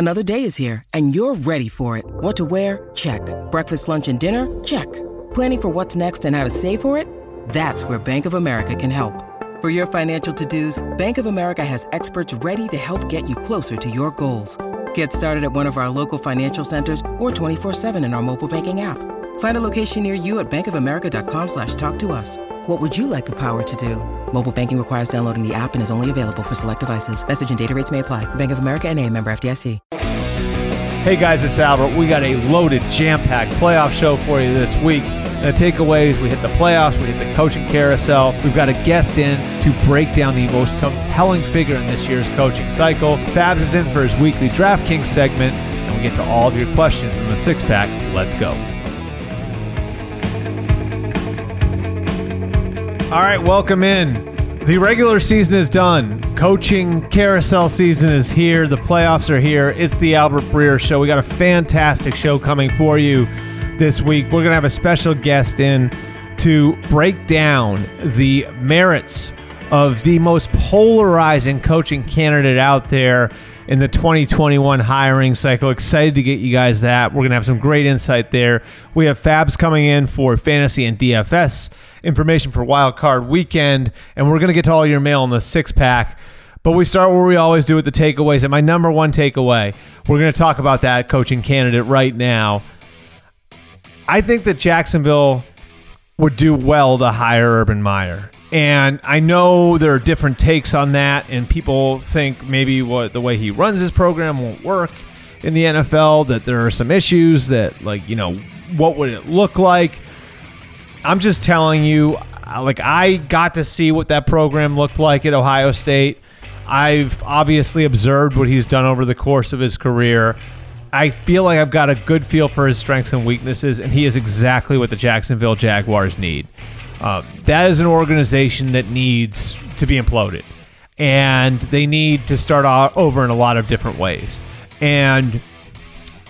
Another day is here, and you're ready for it. What to wear? Check. Breakfast, lunch, and dinner? Check. Planning for what's next and how to save for it? That's where Bank of America can help. For your financial to-dos, Bank of America has experts ready to help get you closer to your goals. Get started at one of our local financial centers or 24-7 in our mobile banking app. Find a location near you at bankofamerica.com slash talk to us. What would you like the power to do? Mobile banking requires downloading the app and is only available for select devices. Message and data rates may apply. Bank of America and a member FDIC. Hey guys, it's Albert. We got a loaded, jam-packed playoff show for you this week. The takeaways, we hit the playoffs, we hit the coaching carousel. We've got a guest in to break down the most compelling figure in this year's coaching cycle. Fabs is in for his weekly DraftKings segment, and we get to all of your questions in the six-pack. Let's go. All right, welcome in. The regular season is done. Coaching carousel season is here. The playoffs are here. It's the Albert Breer Show. We got a fantastic show coming for you this week. We're going to have a special guest in to break down the merits of the most polarizing coaching candidate out there in the 2021 hiring cycle. Excited to get you guys that. We're going to have some great insight there. We have Fabs coming in for fantasy and DFS information for Wild Card Weekend, and we're going to get to all your mail in the six pack. But we start where we always do with the takeaways. And my number one takeaway, we're going to talk about that coaching candidate right now. I think that Jacksonville would do well to hire Urban Meyer. And I know there are different takes on that, and people think maybe what the way he runs his program won't work in the NFL, that there are some issues that, like, you know, what would it look like? I'm just telling you, like, I got to see what that program looked like at Ohio State. I've obviously observed what he's done over the course of his career. I feel like I've got a good feel for his strengths and weaknesses, and he is exactly what the Jacksonville Jaguars need. Uh, that is an organization that needs to be imploded, and they need to start over in a lot of different ways. And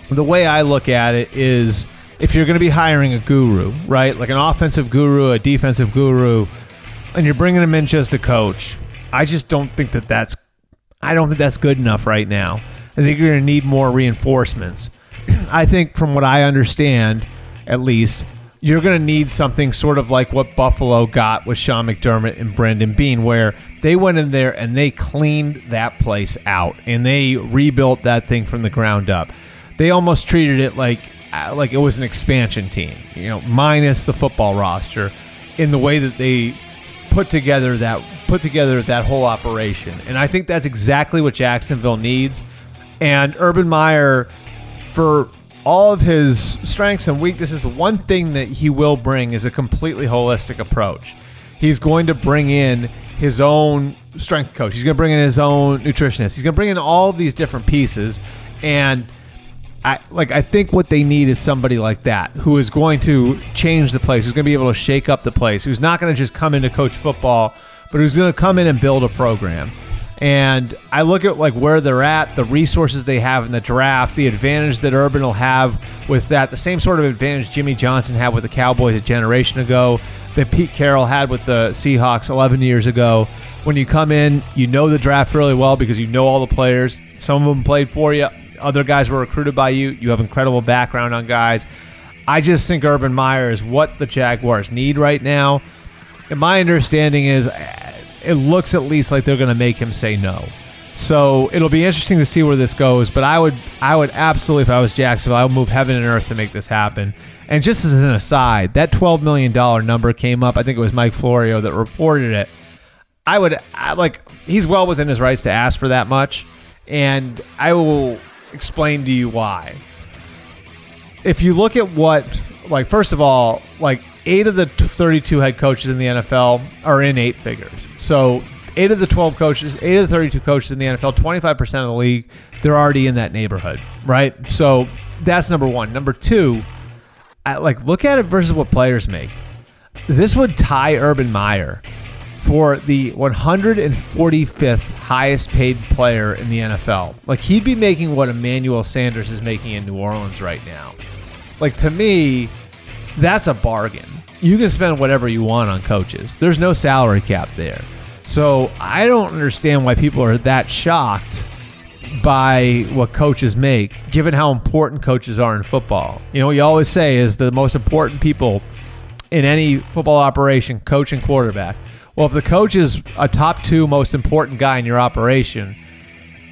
the way I look at it is if you're going to be hiring a guru, right, like an offensive guru, a defensive guru, and you're bringing him in just a coach, I just don't think that that's I don't think that's good enough right now. I think you're going to need more reinforcements. I think, from what I understand, at least, you're going to need something sort of like what Buffalo got with Sean McDermott and Brandon Beane, where they went in there and they cleaned that place out and they rebuilt that thing from the ground up. They almost treated it like Uh, like it was an expansion team, you know, minus the football roster, in the way that they put together that put together that whole operation. And I think that's exactly what Jacksonville needs. And Urban Meyer, for all of his strengths and weaknesses, the one thing that he will bring is a completely holistic approach. He's going to bring in his own strength coach. He's going to bring in his own nutritionist. He's going to bring in all these different pieces, and I like. I think what they need is somebody like that who is going to change the place. Who's going to be able to shake up the place. Who's not going to just come in to coach football, but who's going to come in and build a program. And I look at like where they're at, the resources they have in the draft, the advantage that Urban will have with that, the same sort of advantage Jimmy Johnson had with the Cowboys a generation ago, that Pete Carroll had with the Seahawks 11 years ago. When you come in, you know the draft really well because you know all the players. Some of them played for you, other guys were recruited by you. You have incredible background on guys. I just think Urban Meyer is what the Jaguars need right now. And my understanding is uh, it looks at least like they're going to make him say no. So it'll be interesting to see where this goes. But I would, I would absolutely, if I was Jacksonville, I would move heaven and earth to make this happen. And just as an aside, that twelve million dollar number came up. I think it was Mike Florio that reported it. I would I, like he's well within his rights to ask for that much, and I will explain to you why. If you look at what, like, first of all, like eight of the 32 head coaches in the NFL are in eight figures. So eight of the 12 coaches, eight of the 32 coaches in the NFL, 25% of the league, they're already in that neighborhood, right? So that's number one. Number two, I, like look at it versus what players make. This would tie Urban Meyer for the 145th highest paid player in the NFL. Like he'd be making what Emmanuel Sanders is making in New Orleans right now. Like to me, that's a bargain. You can spend whatever you want on coaches. There's no salary cap there. So I don't understand why people are that shocked by what coaches make, given how important coaches are in football. You know, what you always say is the most important people in any football operation, coach and quarterback. Well, if the coach is a top two most important guy in your operation,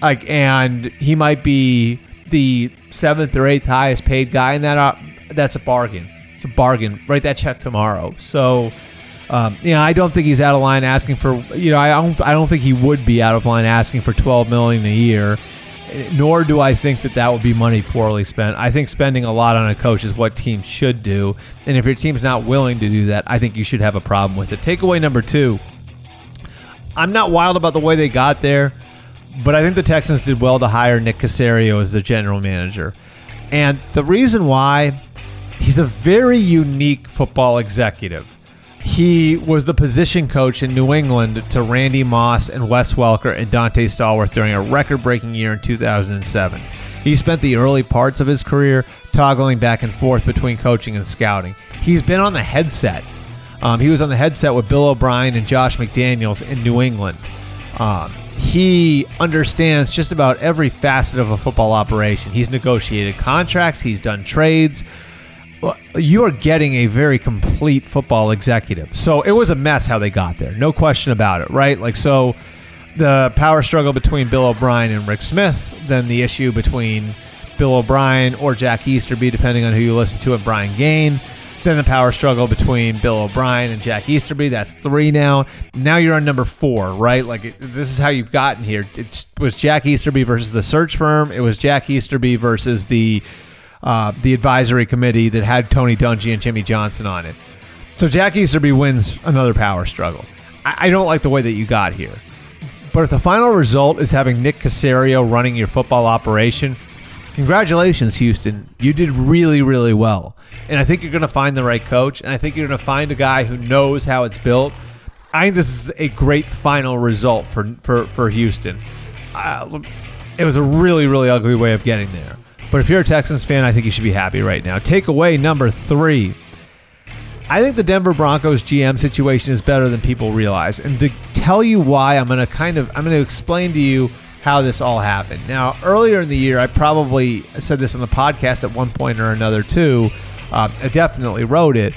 like, and he might be the seventh or eighth highest paid guy in that, op- that's a bargain. It's a bargain. Write that check tomorrow. So, um, you know, I don't think he's out of line asking for. You know, I don't. I don't think he would be out of line asking for twelve million a year. Nor do I think that that would be money poorly spent. I think spending a lot on a coach is what teams should do. And if your team's not willing to do that, I think you should have a problem with it. Takeaway number two I'm not wild about the way they got there, but I think the Texans did well to hire Nick Caserio as the general manager. And the reason why, he's a very unique football executive. He was the position coach in New England to Randy Moss and Wes Welker and Donté Stallworth during a record breaking year in 2007. He spent the early parts of his career toggling back and forth between coaching and scouting. He's been on the headset. Um, he was on the headset with Bill O'Brien and Josh McDaniels in New England. Um, he understands just about every facet of a football operation. He's negotiated contracts, he's done trades you are getting a very complete football executive. So it was a mess how they got there. No question about it, right? Like, so the power struggle between Bill O'Brien and Rick Smith, then the issue between Bill O'Brien or Jack Easterby, depending on who you listen to, and Brian Gaine. Then the power struggle between Bill O'Brien and Jack Easterby. That's three now. Now you're on number four, right? Like this is how you've gotten here. It was Jack Easterby versus the search firm. It was Jack Easterby versus the uh, the advisory committee that had Tony Dungy and Jimmy Johnson on it. So Jack Easterby wins another power struggle. I, I don't like the way that you got here. But if the final result is having Nick Caserio running your football operation, congratulations, Houston. You did really, really well. And I think you're going to find the right coach. And I think you're going to find a guy who knows how it's built. I think this is a great final result for, for, for Houston. Uh, it was a really, really ugly way of getting there. But if you're a Texans fan, I think you should be happy right now. Takeaway number three. I think the Denver Broncos GM situation is better than people realize. And to tell you why, I'm going to kind of I'm going to explain to you how this all happened. Now, earlier in the year, I probably said this on the podcast at one point or another too. Uh, I definitely wrote it.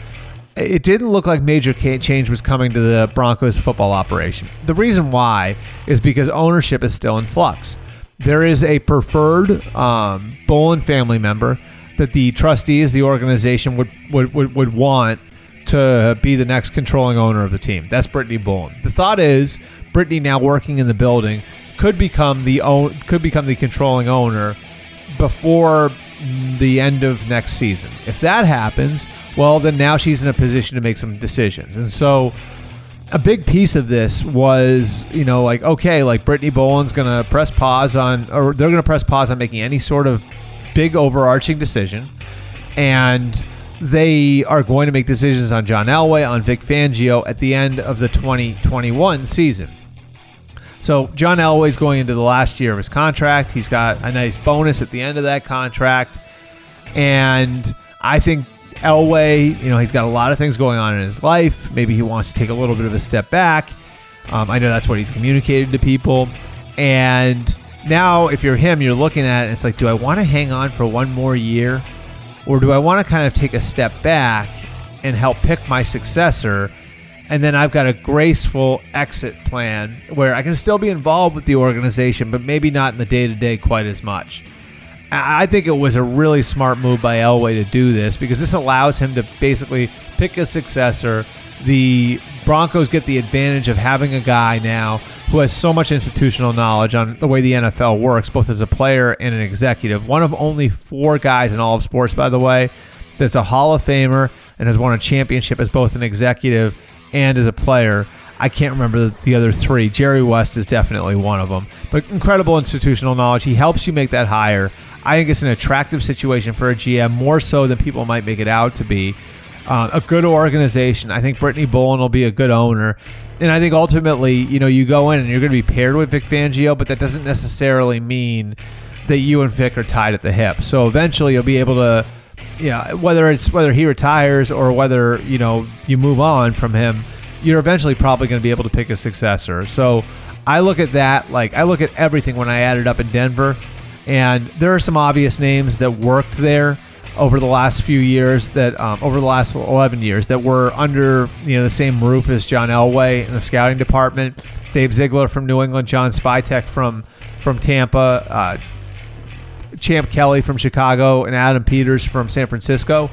It didn't look like major change was coming to the Broncos football operation. The reason why is because ownership is still in flux there is a preferred um, Bowlen family member that the trustees, the organization would, would, would, would want to be the next controlling owner of the team. That's Brittany Bowlen. The thought is Brittany now working in the building could become the own could become the controlling owner before the end of next season. If that happens, well then now she's in a position to make some decisions. And so a big piece of this was, you know, like okay, like Brittany Bowlen's going to press pause on, or they're to press pause on making any sort of big overarching decision, and they are going to make decisions on John Elway, on Vic Fangio at the end of the 2021 season. So John Elway's going into the last year of his contract. He's got a nice bonus at the end of that contract, and I think Elway, you know, he's got a lot of things going on in his life. Maybe he wants to take a little bit of a step back. Um, I know that's what he's communicated to people. And now, if you're him, you're looking at it, it's like, do I want to hang on for one more year? Or do I want to kind of take a step back and help pick my successor? And then I've got a graceful exit plan where I can still be involved with the organization, but maybe not in the day to day quite as much. I think it was a really smart move by Elway to do this because this allows him to basically pick a successor. The Broncos get the advantage of having a guy now who has so much institutional knowledge on the way the NFL works, both as a player and an executive. One of only four guys in all of sports, by the way, that's a Hall of Famer and has won a championship as both an executive and as a player. I can't remember the, the other three. Jerry West is definitely one of them. But incredible institutional knowledge. He helps you make that hire. I think it's an attractive situation for a GM, more so than people might make it out to be. Uh, a good organization. I think Brittany Bowlen will be a good owner. And I think ultimately, you know, you go in and you're going to be paired with Vic Fangio, but that doesn't necessarily mean that you and Vic are tied at the hip. So eventually you'll be able to, yeah, whether it's whether he retires or whether, you know, you move on from him, you're eventually probably going to be able to pick a successor. So I look at that, like, I look at everything when I added up in Denver, and there are some obvious names that worked there over the last few years that um, over the last 11 years that were under you know the same roof as John Elway in the scouting department. Dave Ziegler from New England, John Spytek from from Tampa, uh, Champ Kelly from Chicago, and Adam Peters from San Francisco.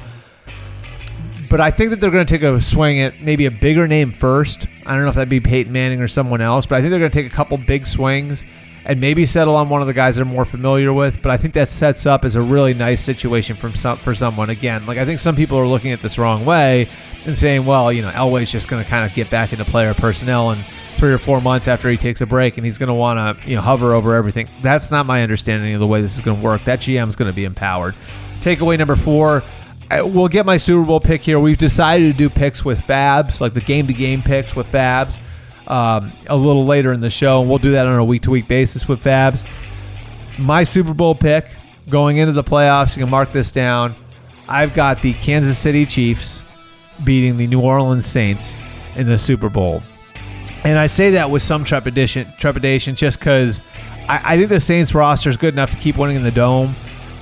But I think that they're going to take a swing at maybe a bigger name first. I don't know if that'd be Peyton Manning or someone else, but I think they're going to take a couple big swings and maybe settle on one of the guys they're more familiar with. But I think that sets up as a really nice situation from some, for someone. Again, like I think some people are looking at this wrong way and saying, well, you know, Elway's just going to kind of get back into player personnel and three or four months after he takes a break and he's going to want to you know hover over everything. That's not my understanding of the way this is going to work. That GM is going to be empowered. Takeaway number four. We'll get my Super Bowl pick here. We've decided to do picks with Fabs, like the game to game picks with Fabs um, a little later in the show, and we'll do that on a week to week basis with Fabs. My Super Bowl pick going into the playoffs, you can mark this down. I've got the Kansas City Chiefs beating the New Orleans Saints in the Super Bowl. And I say that with some trepidation, trepidation just because I, I think the Saints roster is good enough to keep winning in the dome.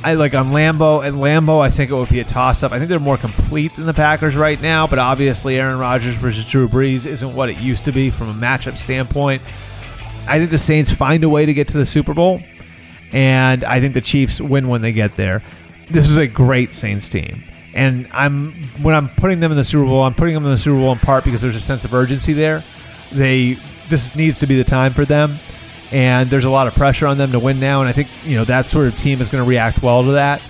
I like on Lambeau and Lambeau. I think it would be a toss up. I think they're more complete than the Packers right now, but obviously Aaron Rodgers versus Drew Brees isn't what it used to be from a matchup standpoint. I think the Saints find a way to get to the Super Bowl, and I think the Chiefs win when they get there. This is a great Saints team, and I'm when I'm putting them in the Super Bowl, I'm putting them in the Super Bowl in part because there's a sense of urgency there. They this needs to be the time for them and there's a lot of pressure on them to win now. And I think you know that sort of team is going to react well to that.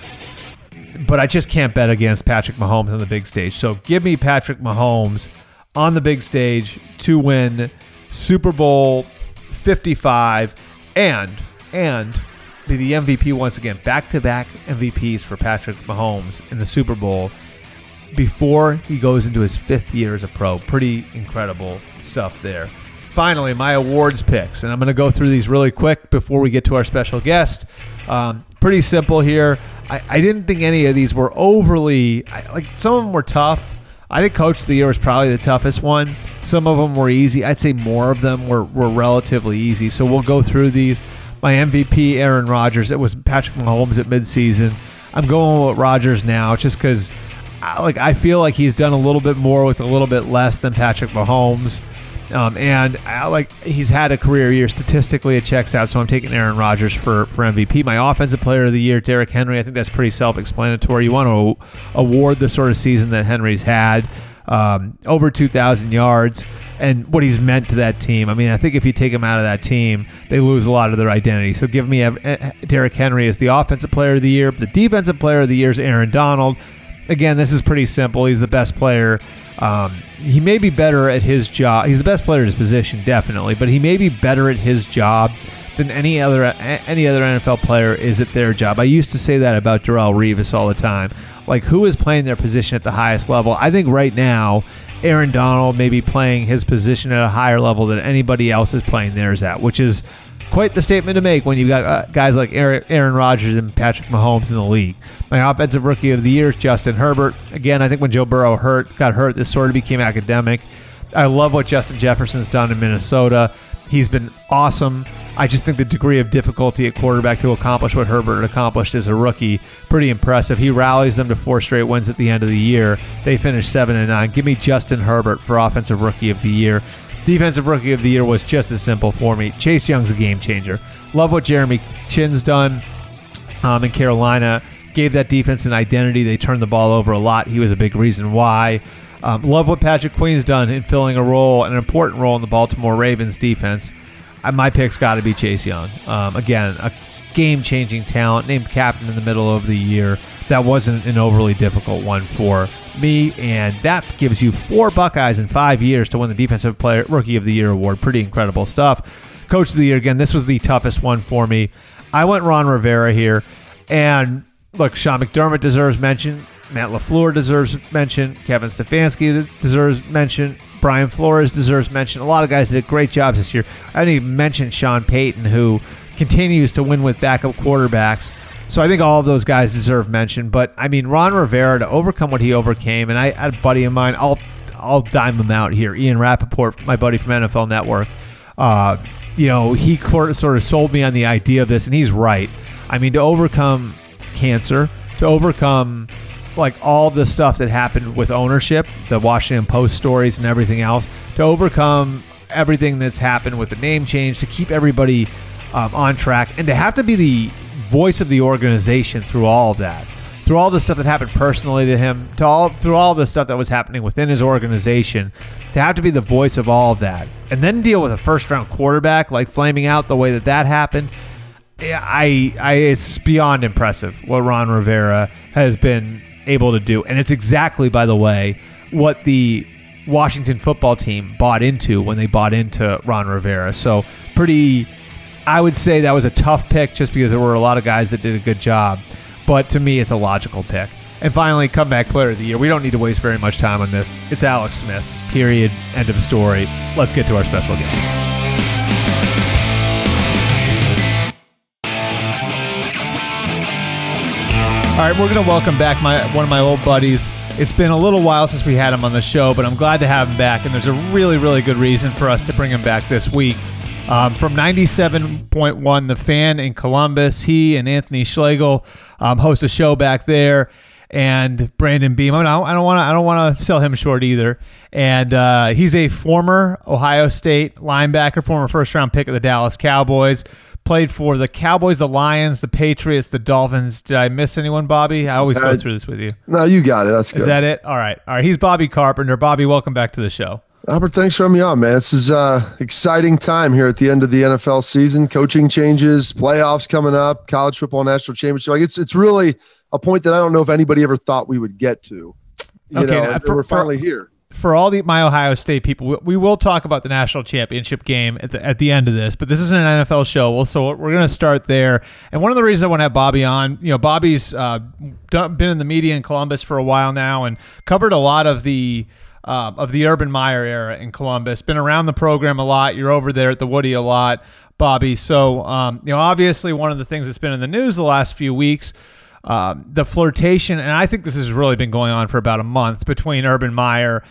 But I just can't bet against Patrick Mahomes on the big stage. So give me Patrick Mahomes on the big stage to win Super Bowl 55 and and be the MVP once again. Back to back MVPs for Patrick Mahomes in the Super Bowl before he goes into his fifth year as a pro. Pretty incredible stuff there finally, my awards picks. And I'm going to go through these really quick before we get to our special guest. Um, pretty simple here. I, I, didn't think any of these were overly, I, like, some of them were tough. I think Coach of the Year was probably the toughest one. Some of them were easy. I'd say more of them were, were relatively easy. So we'll go through these. My MVP, Aaron Rodgers. It was Patrick Mahomes at midseason. I'm going with Rodgers now just because like I feel like he's done a little bit more with a little bit less than Patrick Mahomes. Um, and I, like he's had a career year statistically, it checks out. So I'm taking Aaron Rodgers for for MVP. My offensive player of the year, Derrick Henry. I think that's pretty self-explanatory. You want to award the sort of season that Henry's had, um, over 2,000 yards, and what he's meant to that team. I mean, I think if you take him out of that team, they lose a lot of their identity. So give me a, Derrick Henry as the offensive player of the year. The defensive player of the year is Aaron Donald. Again, this is pretty simple. He's the best player um, he may be better at his job. He's the best player at his position, definitely, but he may be better at his job than any other any other NFL player is at their job. I used to say that about Darrelle Revis all the time. Like who is playing their position at the highest level? I think right now Aaron Donald may be playing his position at a higher level than anybody else is playing theirs at, which is quite the statement to make when you've got uh, guys like Aaron Rodgers and Patrick Mahomes in the league. My offensive rookie of the year is Justin Herbert. Again, I think when Joe Burrow hurt, got hurt, this sort of became academic. I love what Justin Jefferson's done in Minnesota. He's been awesome. I just think the degree of difficulty at quarterback to accomplish what Herbert accomplished as a rookie, pretty impressive. He rallies them to four straight wins at the end of the year. They finish seven and nine. Give me Justin Herbert for offensive rookie of the year. Defensive Rookie of the Year was just as simple for me. Chase Young's a game changer. Love what Jeremy Chinn's done um, in Carolina. Gave that defense an identity. They turned the ball over a lot. He was a big reason why. Um, love what Patrick Queen's done in filling a role, an important role in the Baltimore Ravens defense. Uh, my pick's got to be Chase Young. Um, again, a game changing talent, named captain in the middle of the year. That wasn't an overly difficult one for me, and that gives you four Buckeyes in five years to win the Defensive Player Rookie of the Year award. Pretty incredible stuff. Coach of the Year again. This was the toughest one for me. I went Ron Rivera here, and look, Sean McDermott deserves mention. Matt LaFleur deserves mention. Kevin Stefanski deserves mention. Brian Flores deserves mention. A lot of guys did great jobs this year. I didn't even mention Sean Payton, who continues to win with backup quarterbacks. So I think all of those guys deserve mention. But I mean, Ron Rivera to overcome what he overcame, and I had a buddy of mine. I'll I'll dime him out here. Ian Rapoport, my buddy from NFL Network. Uh, you know, he sort of sold me on the idea of this, and he's right. I mean, to overcome cancer, to overcome like all the stuff that happened with ownership, the Washington Post stories and everything else, to overcome everything that's happened with the name change, to keep everybody um, on track, and to have to be the voice of the organization through all of that, through all the stuff that happened personally to him, to all through all the stuff that was happening within his organization, to have to be the voice of all of that, and then deal with a first round quarterback like flaming out the way that that happened. I, I, it's beyond impressive what Ron Rivera has been able to do, and it's exactly, by the way, what the Washington football team bought into when they bought into Ron Rivera. So pretty I would say that was a tough pick just because there were a lot of guys that did a good job. But to me, it's a logical pick. And finally, comeback player of the year. We don't need to waste very much time on this. It's Alex Smith. Period. End of story. Let's get to our special guest. All right, we're going to welcome back my one of my old buddies. It's been a little while since we had him on the show, but I'm glad to have him back. And there's a really, really good reason for us to bring him back this week. Um, from 97.1, The Fan in Columbus, he and Anthony Schlegel um, host a show back there. And Brandon Beam, I don't want to. I don't want to sell him short either. And uh, he's a former Ohio State linebacker, former first round pick of the Dallas Cowboys. Played for the Cowboys, the Lions, the Patriots, the Dolphins. Did I miss anyone, Bobby? I always go through this with you. No, you got it. That's good. Is that it? All right. All right. He's Bobby Carpenter. Bobby, welcome back to the show. Albert, thanks for having me on, man. This is uh exciting time here at the end of the NFL season. Coaching changes, playoffs coming up, college football national championship. Like it's it's really a point that I don't know if anybody ever thought we would get to. You okay, know, for, we're finally for, here. For all the my Ohio State people, we, we, will talk about the national championship game at the, at the end of this. But this isn't an NFL show, Well, so we're going to start there. And one of the reasons I want to have Bobby on, you know, Bobby's uh, done, been in the media in Columbus for a while now and covered a lot of the uh, of the Urban Meyer era in Columbus. Been around the program a lot. You're over there at the Woody a lot, Bobby. So, um, you know, obviously one of the things that's been in the news the last few weeks, um, the flirtation, and I think this has really been going on for about a month between Urban Meyer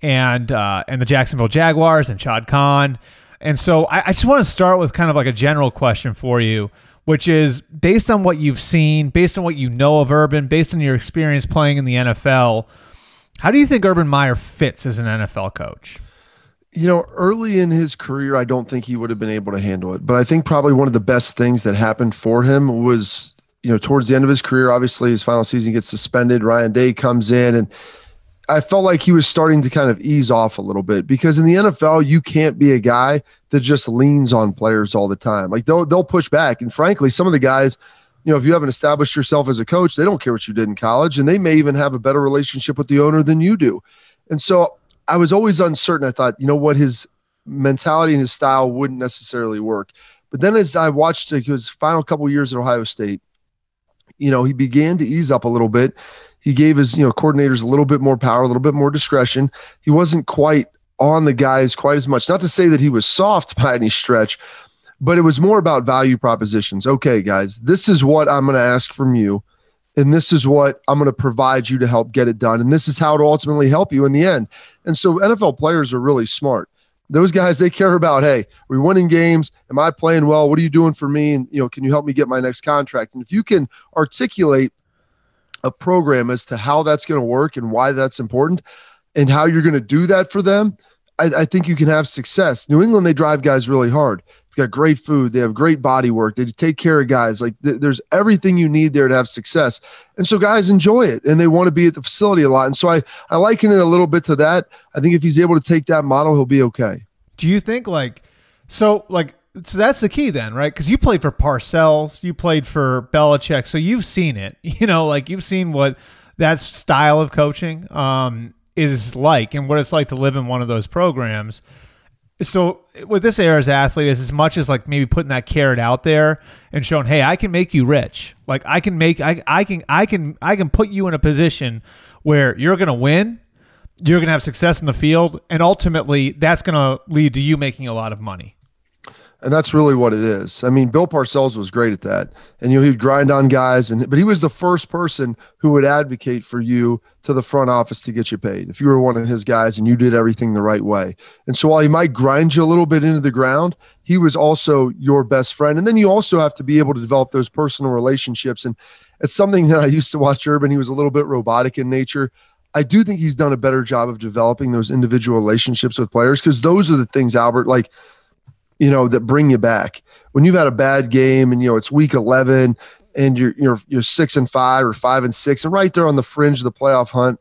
and uh, and the Jacksonville Jaguars and Shad Khan. And so I, I just want to start with kind of like a general question for you, which is based on what you've seen, based on what you know of Urban, based on your experience playing in the NFL – how do you think Urban Meyer fits as an NFL coach? You know, early in his career, I don't think he would have been able to handle it. But I think probably one of the best things that happened for him was, you know, towards the end of his career, obviously his final season gets suspended. Ryan Day comes in and I felt like he was starting to kind of ease off a little bit because in the NFL, you can't be a guy that just leans on players all the time. Like they'll they'll push back. And frankly, some of the guys you know, if you haven't established yourself as a coach, they don't care what you did in college, and they may even have a better relationship with the owner than you do. And so I was always uncertain. I thought, you know what, his mentality and his style wouldn't necessarily work. But then as I watched his final couple years at Ohio State, you know, he began to ease up a little bit. He gave his, you know, coordinators a little bit more power, a little bit more discretion. He wasn't quite on the guys quite as much. Not to say that he was soft by any stretch, but it was more about value propositions. Okay, guys, this is what I'm going to ask from you. And this is what I'm going to provide you to help get it done. And this is how to ultimately help you in the end. And so NFL players are really smart. Those guys, they care about, hey, are we winning games? Am I playing well? What are you doing for me? And, you know, can you help me get my next contract? And if you can articulate a program as to how that's going to work and why that's important and how you're going to do that for them, I, I think you can have success. New England, they drive guys really hard got great food. They have great body work. They take care of guys. Like th- there's everything you need there to have success. And so guys enjoy it and they want to be at the facility a lot. And so I, I liken it a little bit to that. I think if he's able to take that model, he'll be okay. Do you think like, so like so that's the key then, right? Because you played for Parcells, you played for Belichick, so you've seen it. You know, like you've seen what that style of coaching um, is like and what it's like to live in one of those programs. So with this era's athlete is as much as like maybe putting that carrot out there and showing, hey, I can make you rich. Like I can make I I can I can I can put you in a position where you're gonna win, you're gonna have success in the field, and ultimately that's gonna lead to you making a lot of money. And that's really what it is. I mean, Bill Parcells was great at that. And you know, he'd grind on guys and but he was the first person who would advocate for you to the front office to get you paid. If you were one of his guys and you did everything the right way. And so while he might grind you a little bit into the ground, he was also your best friend. And then you also have to be able to develop those personal relationships. And it's something that I used to watch Urban. He was a little bit robotic in nature. I do think he's done a better job of developing those individual relationships with players because those are the things, Albert, like you know, that bring you back. When you've had a bad game and you know it's week 11 and you're you're you're 6 and 5 or 5 and 6 and right there on the fringe of the playoff hunt.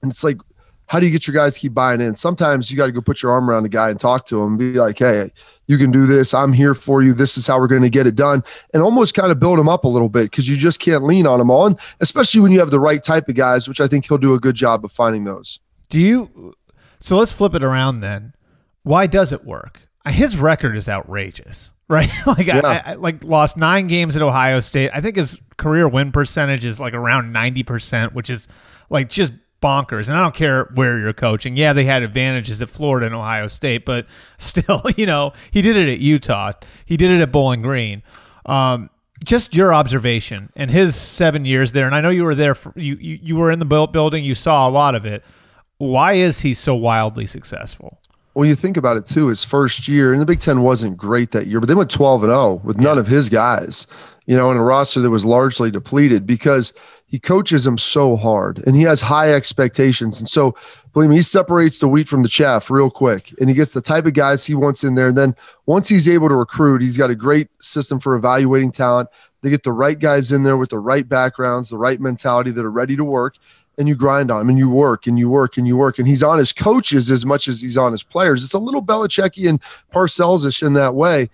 And it's like how do you get your guys to keep buying in? Sometimes you got to go put your arm around a guy and talk to him and be like, "Hey, you can do this. I'm here for you. This is how we're going to get it done." And almost kind of build him up a little bit because you just can't lean on him on, especially when you have the right type of guys, which I think he'll do a good job of finding those. Do you So let's flip it around then. Why does it work? His record is outrageous, right? like yeah. I, I, like lost nine games at Ohio State. I think his career win percentage is like around ninety percent, which is like just bonkers. And I don't care where you're coaching. Yeah, they had advantages at Florida and Ohio State, but still, you know, he did it at Utah. He did it at Bowling Green. Um, just your observation and his seven years there, and I know you were there. For, you, you you were in the building. You saw a lot of it. Why is he so wildly successful? When you think about it too, his first year in the Big Ten wasn't great that year, but they went 12 and 0 with none of his guys, you know, in a roster that was largely depleted because he coaches them so hard and he has high expectations. And so, believe me, he separates the wheat from the chaff real quick and he gets the type of guys he wants in there. And then once he's able to recruit, he's got a great system for evaluating talent. They get the right guys in there with the right backgrounds, the right mentality that are ready to work and you grind on him and you work and you work and you work. And he's on his coaches as much as he's on his players. It's a little Belichickian and Parcells-ish in that way.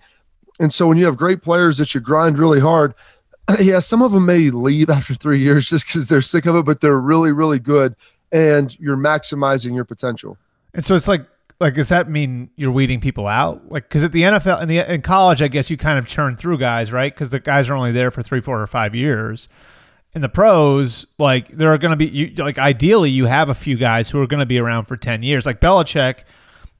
And so when you have great players that you grind really hard, yeah, some of them may leave after three years just because they're sick of it, but they're really, really good. And you're maximizing your potential. And so it's like, like, does that mean you're weeding people out? Like, because at the NFL in the in college, I guess you kind of churn through guys, right? Because the guys are only there for three, four, or five years in the pros, like there are going to be you, like ideally you have a few guys who are going to be around for ten years. Like Belichick,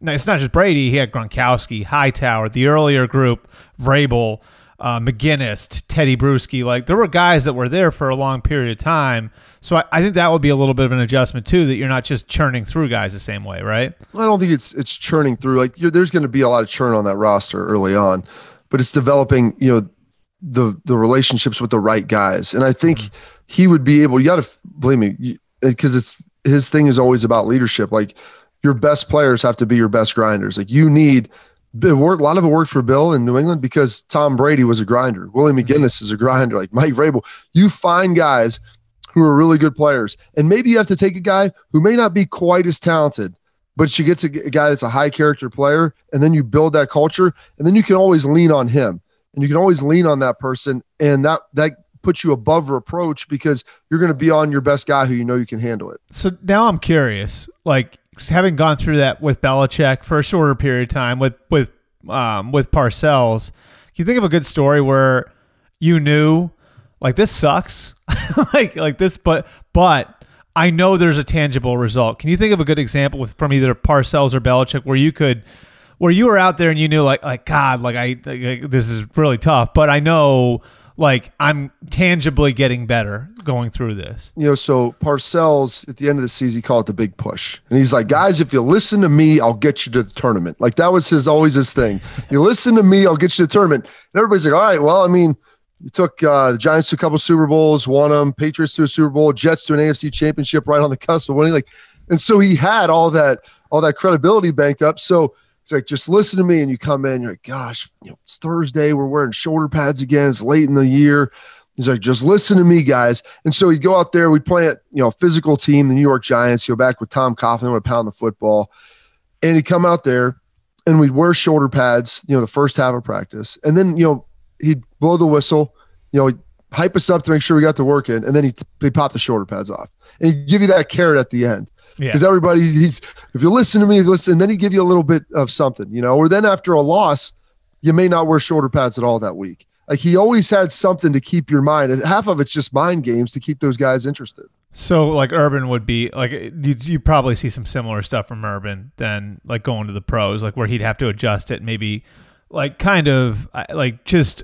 it's not just Brady. He had Gronkowski, Hightower, the earlier group, Vrabel, uh, McGinest, Tedy Bruschi. Like there were guys that were there for a long period of time. So I, I, think that would be a little bit of an adjustment too. That you're not just churning through guys the same way, right? Well, I don't think it's it's churning through. Like there's going to be a lot of churn on that roster early on, but it's developing. You know the the relationships with the right guys. And I think mm-hmm. he would be able. You got to believe me, because it's his thing is always about leadership. Like your best players have to be your best grinders. Like you need. It worked, a lot of it worked for Bill in New England because Tom Brady was a grinder. Willie McGinest mm-hmm. is a grinder. Like Mike Vrabel, you find guys who are really good players, and maybe you have to take a guy who may not be quite as talented, but you get to a guy that's a high character player, and then you build that culture, and then you can always lean on him and you can always lean on that person and that that puts you above reproach because you're going to be on your best guy who you know you can handle it. So now I'm curious, like having gone through that with Belichick for a shorter period of time with with um, with Parcells, can you think of a good story where you knew like this sucks, like like this, but but I know there's a tangible result. Can you think of a good example with from either Parcells or Belichick where you could where you were out there and you knew like like God, like I like, this is really tough, but I know like I'm tangibly getting better going through this. You know, so Parcells at the end of the season, he called it the big push. And he's like, guys, if you listen to me, I'll get you to the tournament. Like that was his always his thing. you listen to me, I'll get you to the tournament. And everybody's like, all right, well, I mean, you took uh, the Giants to a couple Super Bowls, won them, Patriots to a Super Bowl, Jets to an AFC championship right on the cusp of winning. Like, and so he had all that, all that credibility banked up. So it's like, just listen to me. And you come in, you're like, gosh, you know, it's Thursday. We're wearing shoulder pads again. It's late in the year. He's like, just listen to me, guys. And so he'd go out there, we'd play at, you know, physical team, the New York Giants, You go back with Tom Coughlin, would pound the football. And he'd come out there and we'd wear shoulder pads, you know, the first half of practice. And then, you know, he'd blow the whistle, you know, hype us up to make sure we got the work in. And then he'd, he'd pop the shoulder pads off and he'd give you that carrot at the end. Because yeah. everybody, he's, if you listen to me, listen, and then he'd give you a little bit of something, you know, or then after a loss, you may not wear shoulder pads at all that week. Like he always had something to keep your mind. And half of it's just mind games to keep those guys interested. So like Urban would be like you you probably see some similar stuff from Urban than like going to the pros like where he'd have to adjust it maybe like kind of like just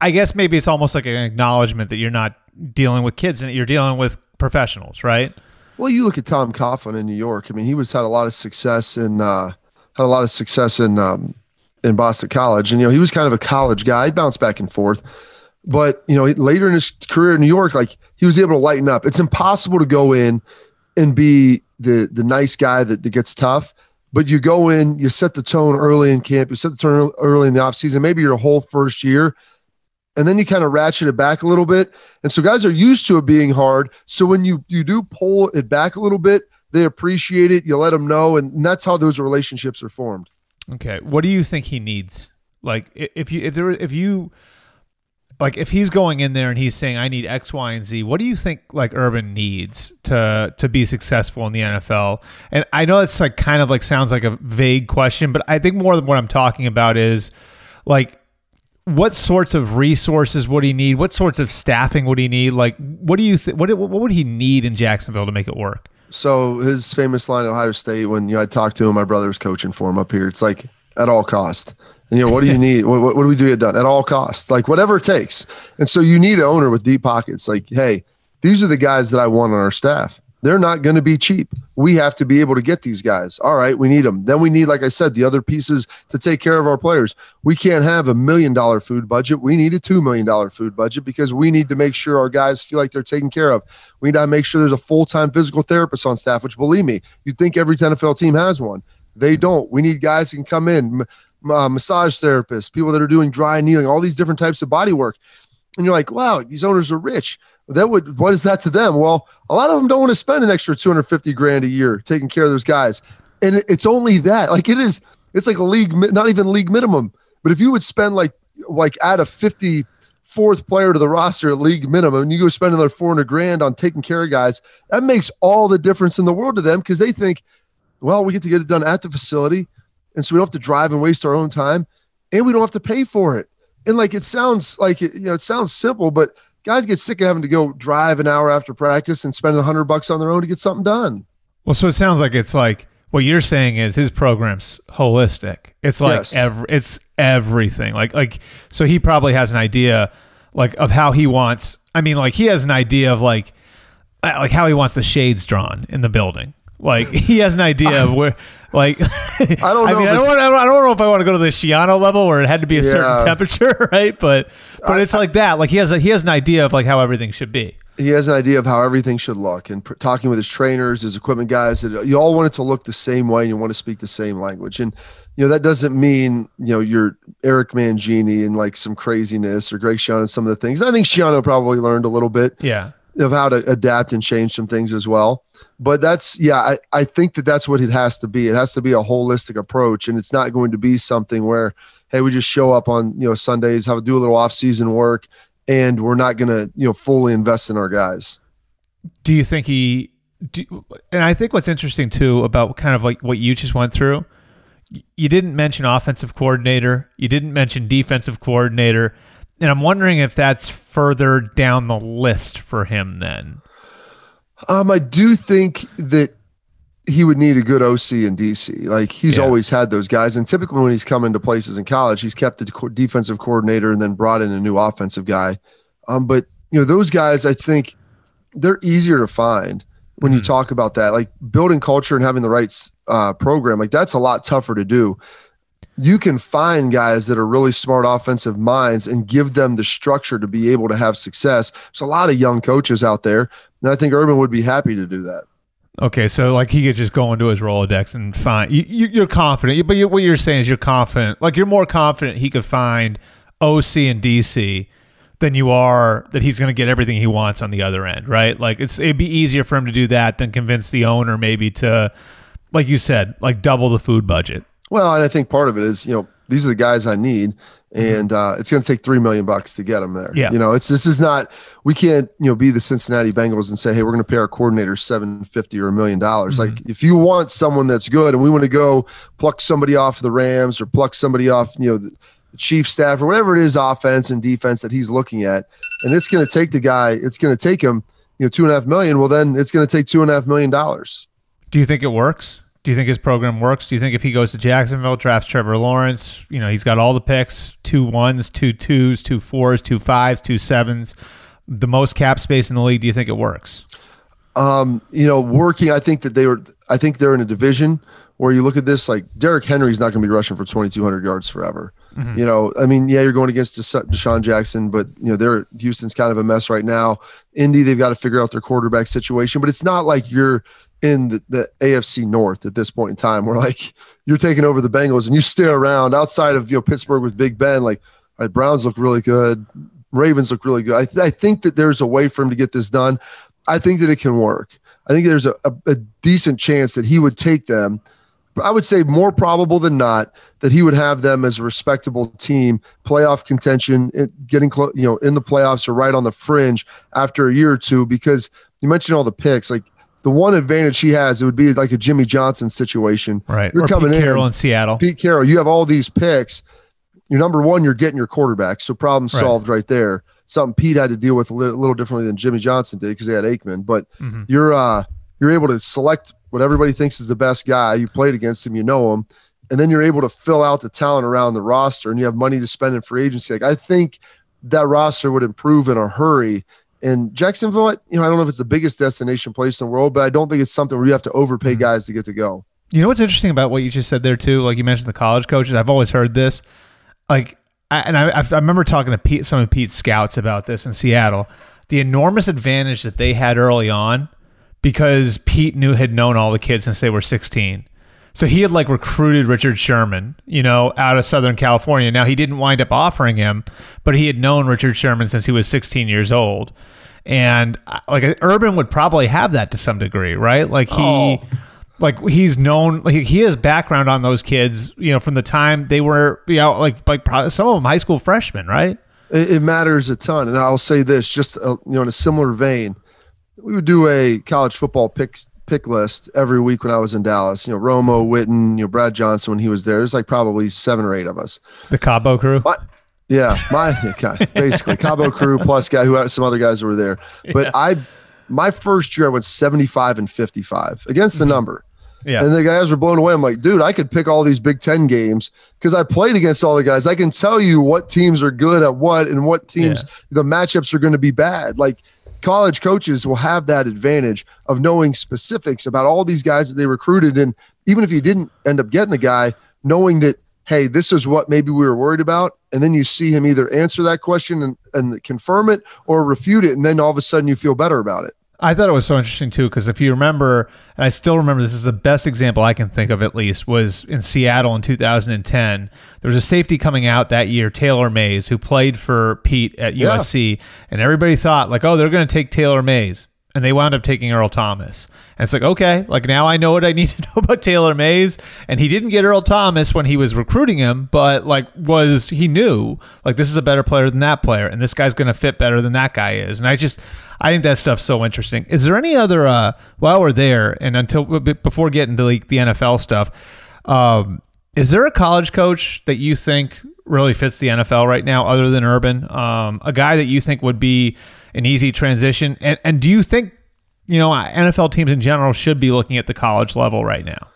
I guess maybe it's almost like an acknowledgement that you're not dealing with kids and you're dealing with professionals, right? Well, you look at Tom Coughlin in New York. I mean, he was had a lot of success in uh, had a lot of success in um, in Boston College, and you know he was kind of a college guy. He bounced back and forth, but you know later in his career in New York, like he was able to lighten up. It's impossible to go in and be the the nice guy that, that gets tough, but you go in, you set the tone early in camp, you set the tone early in the offseason, maybe your whole first year, and then you kind of ratchet it back a little bit. And so guys are used to it being hard. So when you you do pull it back a little bit, they appreciate it. You let them know, and that's how those relationships are formed. Okay, what do you think he needs? Like, if you if there if you like if he's going in there and he's saying I need X, Y, and Z, what do you think like Urban needs to to be successful in the NFL? And I know it's like kind of like sounds like a vague question, but I think more than what I'm talking about is like what sorts of resources would he need? What sorts of staffing would he need? Like, what do you think? What what would he need in Jacksonville to make it work? So his famous line at Ohio State when you know I talked to him, my brother was coaching for him up here. It's like at all cost. And, you know what do you need? what, what, what do we do get done at all costs? Like whatever it takes. And so you need an owner with deep pockets. Like, hey, these are the guys that I want on our staff. They're not going to be cheap. We have to be able to get these guys. All right, we need them. Then we need, like I said, the other pieces to take care of our players. We can't have a million dollar food budget. We need a two million dollar food budget because we need to make sure our guys feel like they're taken care of. We need to make sure there's a full time physical therapist on staff, which believe me, you'd think every NFL team has one. They don't. We need guys who can come in, uh, massage therapists, people that are doing dry needling, all these different types of body work. And you're like, wow, these owners are rich that would what is that to them? Well, a lot of them don't want to spend an extra 250 grand a year taking care of those guys. And it's only that. Like it is it's like a league not even league minimum. But if you would spend like like add a 50 fourth player to the roster at league minimum and you go spend another 400 grand on taking care of guys, that makes all the difference in the world to them because they think, well, we get to get it done at the facility. And so we don't have to drive and waste our own time and we don't have to pay for it. And like it sounds like it, you know, it sounds simple, but guys get sick of having to go drive an hour after practice and spend a hundred bucks on their own to get something done. Well, so it sounds like it's like what you're saying is his program's holistic. It's like yes. every, it's everything. Like like so he probably has an idea like of how he wants. I mean, like he has an idea of like uh, like how he wants the shades drawn in the building. Like he has an idea of where, like, I don't. know. I mean, I don't, want, I don't know if I want to go to the Schiano level where it had to be a yeah. certain temperature, right? But but I, it's like that. Like he has a, he has an idea of like how everything should be. He has an idea of how everything should look, and pr- talking with his trainers, his equipment guys, that uh, you all want it to look the same way, and you want to speak the same language, and you know that doesn't mean you know you're Eric Mangini and like some craziness or Greg Schiano and some of the things. I think Schiano probably learned a little bit, yeah, of how to adapt and change some things as well. But that's yeah I, I think that that's what it has to be. It has to be a holistic approach and it's not going to be something where hey we just show up on you know sundays have do a little off-season work and we're not going to you know fully invest in our guys. Do you think he do, and i think what's interesting too about kind of like what you just went through you didn't mention offensive coordinator. You didn't mention defensive coordinator and i'm wondering if that's further down the list for him then um, I do think that he would need a good OC in DC. Like he's yeah. always had those guys, and typically when he's come into places in college, he's kept the defensive coordinator and then brought in a new offensive guy. Um, but you know those guys, I think they're easier to find when mm-hmm. you talk about that. Like building culture and having the right uh, program, like that's a lot tougher to do. You can find guys that are really smart offensive minds and give them the structure to be able to have success. There's a lot of young coaches out there and I think Urban would be happy to do that. Okay, so like he could just go into his Rolodex and find you. are confident, but you, what you're saying is you're confident. Like you're more confident he could find OC and DC than you are that he's going to get everything he wants on the other end, right? Like it's it'd be easier for him to do that than convince the owner maybe to, like you said, like double the food budget. Well, and I think part of it is, you know, these are the guys I need, and uh, it's going to take three million bucks to get them there. Yeah. you know, it's this is not we can't you know be the Cincinnati Bengals and say, hey, we're going to pay our coordinator seven fifty or a million dollars. Like if you want someone that's good, and we want to go pluck somebody off the Rams or pluck somebody off, you know. The, the chief staff or whatever it is, offense and defense that he's looking at, and it's going to take the guy. It's going to take him, you know, two and a half million. Well, then it's going to take two and a half million dollars. Do you think it works? Do you think his program works? Do you think if he goes to Jacksonville, drafts Trevor Lawrence, you know, he's got all the picks, two ones, two twos, two fours, two fives, two sevens, the most cap space in the league, do you think it works? Um, you know, working, I think that they were I think they're in a division where you look at this like Derrick Henry's not going to be rushing for 2200 yards forever. You know, I mean, yeah, you're going against Desha- Deshaun Jackson, but you know, they're Houston's kind of a mess right now. Indy, they've got to figure out their quarterback situation, but it's not like you're in the, the AFC North at this point in time where like you're taking over the Bengals and you stare around outside of you know Pittsburgh with Big Ben, like all right, Browns look really good, Ravens look really good. I, th- I think that there's a way for him to get this done. I think that it can work. I think there's a, a, a decent chance that he would take them. I would say more probable than not that he would have them as a respectable team, playoff contention, eh, getting close, you know, in the playoffs or right on the fringe after a year or two. Because you mentioned all the picks, like the one advantage he has, it would be like a Jimmy Johnson situation. Right. You're or coming Pete in, Carroll in Seattle. Pete Carroll, you have all these picks. You're number one, you're getting your quarterback. So problem solved right there. Something Pete had to deal with a little, little differently than Jimmy Johnson did because they had Aikman. But Mhm. you're uh you're able to select what everybody thinks is the best guy. You played against him, you know him, and then you're able to fill out the talent around the roster, and you have money to spend in free agency. Like I think that roster would improve in a hurry. And Jacksonville, you know, I don't know if it's the biggest destination place in the world, but I don't think it's something where you have to overpay mm-hmm. guys to get to go. You know what's interesting about what you just said there too? Like you mentioned the college coaches. I've always heard this. Like, I, and I, I remember talking to Pete, some of Pete's scouts about this in Seattle. The enormous advantage that they had early on because Pete knew had known all the kids since they were 16. So he had like recruited Richard Sherman, you know, out of Southern California. Now he didn't wind up offering him, but he had known Richard Sherman since he was 16 years old. And uh, like Urban would probably have that to some degree, right? Like he Oh. like he's known like he has background on those kids, you know, from the time they were, you know, like like probably some of them high school freshmen, right? it, it matters a ton. And I'll say this, just uh, you know, in a similar vein, we would do a college football pick pick list every week when I was in Dallas. You know, Romo, Witten, you know, Brad Johnson when he was there. There's like probably seven or eight of us. The Cabo crew. My, yeah, my guy, basically Cabo crew plus guy who had some other guys who were there. But I, my first year I went 75 and 55 against the mm-hmm. number. Yeah. And the guys were blown away. I'm like, dude, I could pick all these Big Ten games because I played against all the guys. I can tell you what teams are good at what and what teams the matchups are going to be bad. Like college coaches will have that advantage of knowing specifics about all these guys that they recruited. And even if you didn't end up getting the guy, knowing that, hey, this is what maybe we were worried about. And then you see him either answer that question and, and confirm it or refute it. And then all of a sudden you feel better about it. I thought it was so interesting too because if you remember, and I still remember this is the best example I can think of at least was in Seattle in 2010. There was a safety coming out that year, Taylor Mays, who played for Pete at Yeah. USC, and everybody thought like, oh, they're going to take Taylor Mays, and they wound up taking Earl Thomas. And it's like, okay, like now I know what I need to know about Taylor Mays, and he didn't get Earl Thomas when he was recruiting him, but like was he knew like this is a better player than that player, and this guy's going to fit better than that guy is, and I just. I think that stuff's so interesting. Is there any other uh while we're there and until before getting to like the NFL stuff, um is there a college coach that you think really fits the NFL right now other than Urban? Um a guy that you think would be an easy transition and and do you think you know NFL teams in general should be looking at the college level right now?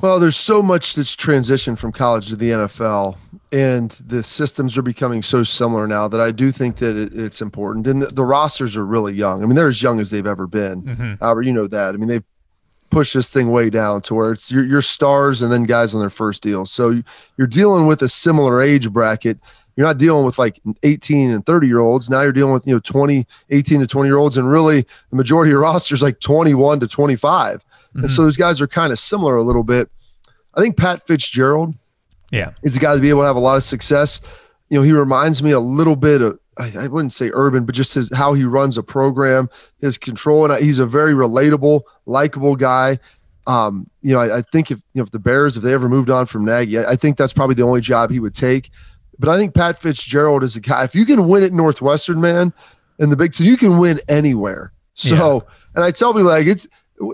Well, there's so much that's transitioned from college to the NFL, and the systems are becoming so similar now that I do think that it, it's important. And the, the rosters are really young. I mean, they're as young as they've ever been. Mm-hmm. Albert, you know that. I mean, they've pushed this thing way down to where it's your, your stars and then guys on their first deal. So you're dealing with a similar age bracket. You're not dealing with like 18 and 30 year olds. Now you're dealing with, you know, 20, 18 to 20 year olds. And really, the majority of your roster is like 21 to 25. And so those guys are kind of similar a little bit. I think Pat Fitzgerald Yeah. is a guy to be able to have a lot of success. You know, he reminds me a little bit of I, I wouldn't say urban, but just his how he runs a program, his control, and he's a very relatable, likable guy. Um, you know, I, I think if you know if the Bears, if they ever moved on from Nagy, I, I think that's probably the only job he would take. But I think Pat Fitzgerald is a guy. If you can win at Northwestern, man, in the Big Ten, you can win anywhere. So, yeah. and I tell people like it's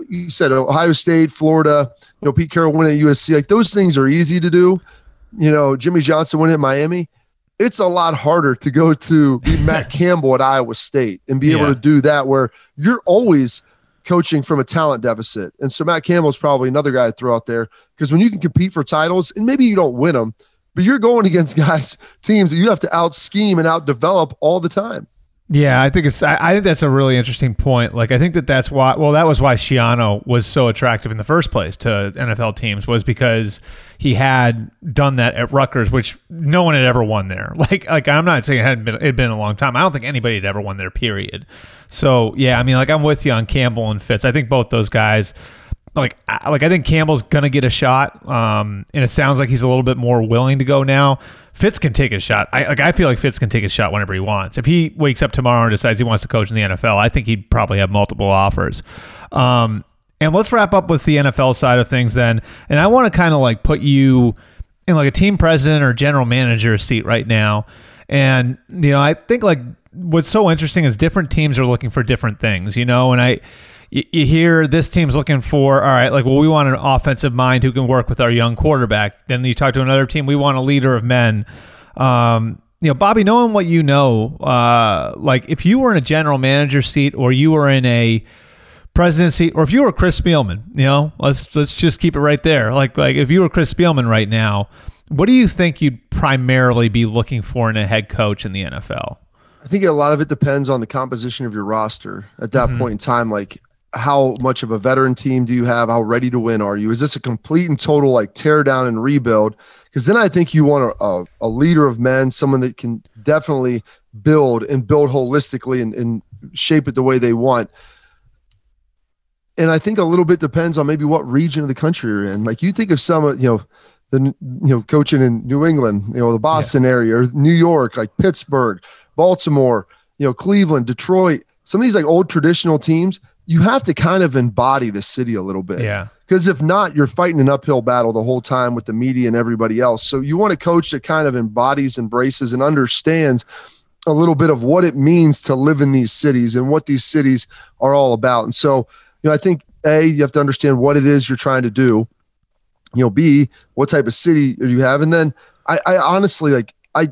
you said Ohio State, Florida, you know, Pete Carroll win at USC, like those things are easy to do. You know, Jimmy Johnson win at Miami. It's a lot harder to go to be Matt Campbell at Iowa State and be yeah. able to do that where you're always coaching from a talent deficit. And so Matt Campbell is probably another guy to throw out there because when you can compete for titles and maybe you don't win them, but you're going against guys, teams that you have to out scheme and out develop all the time. Yeah, I think it's. I, I, think that's a really interesting point. Like, I think that that's why. Well, that was why Schiano was so attractive in the first place to NFL teams was because he had done that at Rutgers, which no one had ever won there. Like, like I'm not saying it hadn't been. It had been a long time. I don't think anybody had ever won there. Period. So yeah, I mean, like I'm with you on Campbell and Fitz. I think both those guys like like I think Campbell's gonna get a shot, um, and it sounds like he's a little bit more willing to go now. Fitz can take a shot. I like I feel like Fitz can take a shot whenever he wants. If he wakes up tomorrow and decides he wants to coach in the NFL, I think he'd probably have multiple offers. Um, and let's wrap up with the NFL side of things then. And I want to kind of like put you in like a team president or general manager seat right now. And you know, I think like what's so interesting is different teams are looking for different things. You know, and I you, you hear this team's looking for all right like well we want an offensive mind who can work with our young quarterback then you talk to another team we want a leader of men um, you know bobby knowing what you know uh, like if you were in a general manager seat or you were in a presidency or if you were chris spielman you know let's let's just keep it right there like like if you were chris spielman right now what do you think you'd primarily be looking for in a head coach in the nfl I think a lot of it depends on the composition of your roster at that mm-hmm. point in time. Like, how much of a veteran team do you have? How ready to win are you? Is this a complete and total like tear down and rebuild? Because then I think you want a, a, a, leader of men, someone that can definitely build and build holistically and, and shape it the way they want. And I think a little bit depends on maybe what region of the country you're in. Like you think of some, you know, the you know coaching in New England, you know, the Boston yeah. area or New York, like Pittsburgh, Baltimore, you know, Cleveland, Detroit. Some of these like old traditional teams, you have to kind of embody the city a little bit. Yeah. Because if not, you're fighting an uphill battle the whole time with the media and everybody else. So you want a coach that kind of embodies, embraces, and understands a little bit of what it means to live in these cities and what these cities are all about. And so, you know, I think A, you have to understand what it is you're trying to do. You know, B, what type of city do you have? And then I, I honestly like I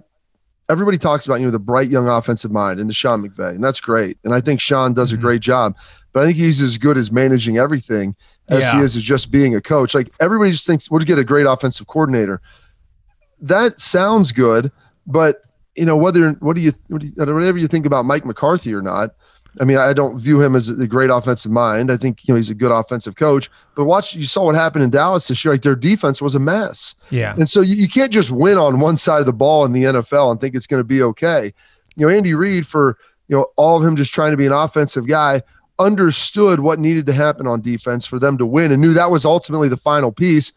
everybody talks about, you know, the bright young offensive mind and the Sean McVay, and that's great. And I think Sean does mm-hmm. a great job but I think he's as good as managing everything as yeah. he is as just being a coach. Like everybody just thinks we'll get a great offensive coordinator. That sounds good, but you know whether what do you whatever you think about Mike McCarthy or not. I mean, I don't view him as a great offensive mind. I think you know he's a good offensive coach. But watch, you saw what happened in Dallas this year. Like their defense was a mess. Yeah, and so you, you can't just win on one side of the ball in the NFL and think it's going to be okay. You know, Andy Reid for you know all of him just trying to be an offensive guy understood what needed to happen on defense for them to win and knew that was ultimately the final piece.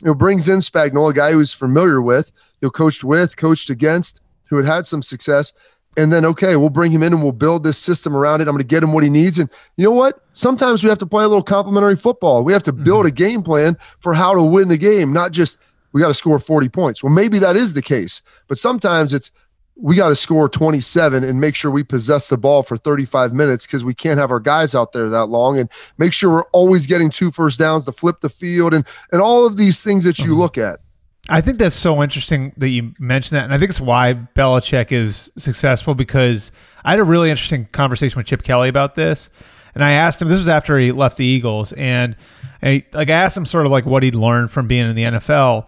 You know, brings in Spagnuolo, a guy who was familiar with, you know, coached with, coached against, who had had some success. And then, okay, we'll bring him in and we'll build this system around it. I'm going to get him what he needs. And you know what? Sometimes we have to play a little complementary football. We have to build mm-hmm. a game plan for how to win the game, not just we got to score 40 points. Well, maybe that is the case, but sometimes it's we got to score 27 and make sure we possess the ball for 35 minutes because we can't have our guys out there that long and make sure we're always getting two first downs to flip the field and and all of these things that you mm-hmm. look at. I think that's so interesting that you mentioned that. And I think it's why Belichick is successful because I had a really interesting conversation with Chip Kelly about this. And I asked him, this was after he left the Eagles. And I, like I asked him sort of like what he'd learned from being in the NFL.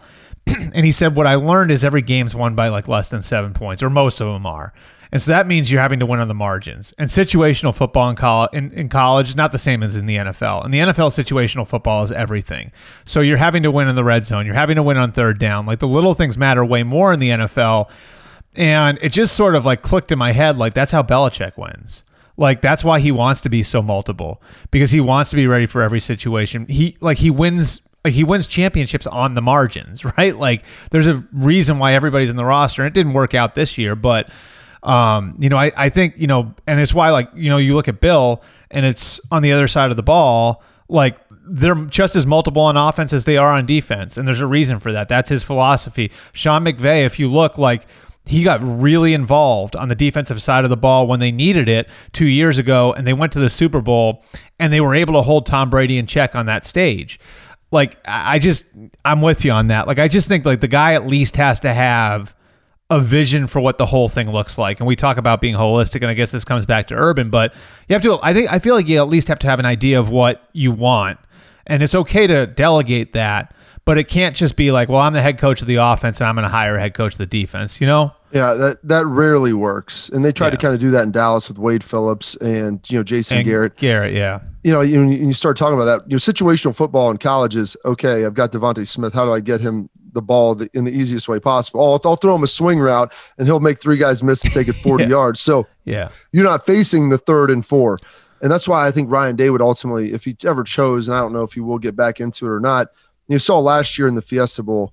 and he said, What I learned is every game's won by like less than seven points, or most of them are. And so that means you're having to win on the margins. And situational football in in, in college, not the same as in the NFL. In the NFL, situational football is everything. So you're having to win in the red zone. You're having to win on third down. Like the little things matter way more in the NFL. And it just sort of like clicked in my head, like that's how Belichick wins. Like that's why he wants to be so multiple because he wants to be ready for every situation. He like he wins he wins championships on the margins, right? Like there's a reason why everybody's in the roster. And it didn't work out this year, but um, you know, I, I think, you know, and it's why like, you know, you look at Bill and it's on the other side of the ball, like they're just as multiple on offense as they are on defense, and there's a reason for that. That's his philosophy. Sean McVay, if you look like he got really involved on the defensive side of the ball when they needed it two years ago, and they went to the Super Bowl and they were able to hold Tom Brady in check on that stage. Like I just, I'm with you on that. Like I just think like the guy at least has to have a vision for what the whole thing looks like. And we talk about being holistic, and I guess this comes back to urban, but you have to. I think I feel like you at least have to have an idea of what you want, and it's okay to delegate that. But it can't just be like, well, I'm the head coach of the offense and I'm going to hire a head coach of the defense, you know? Yeah, that that rarely works, and they tried yeah. to kind of do that in Dallas with Wade Phillips and you know Jason and Garrett. Garrett, yeah. You know, you, you start talking about that. You know, situational football in colleges. Okay, I've got DeVonta Smith. How do I get him the ball in the easiest way possible? I'll, I'll throw him a swing route, and he'll make three guys miss and take it 40 yeah. yards. So yeah, you're not facing the third and four, and that's why I think Ryan Day would ultimately, if he ever chose, and I don't know if he will get back into it or not. You saw last year in the Fiesta Bowl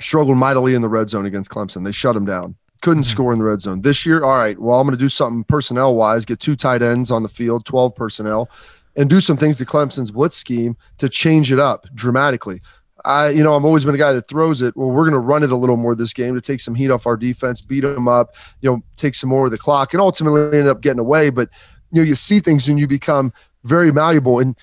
struggled mightily in the red zone against Clemson. They shut him down couldn't mm-hmm. score in the red zone. This year, all right, well, I'm going to do something personnel wise, get two tight ends on the field, 12 personnel, and do some things to Clemson's blitz scheme to change it up dramatically. I, you know, I've always been a guy that throws it. Well, we're going to run it a little more this game to take some heat off our defense, beat them up, you know, take some more of the clock, and ultimately end up getting away. But you know, you see things and you become very malleable. And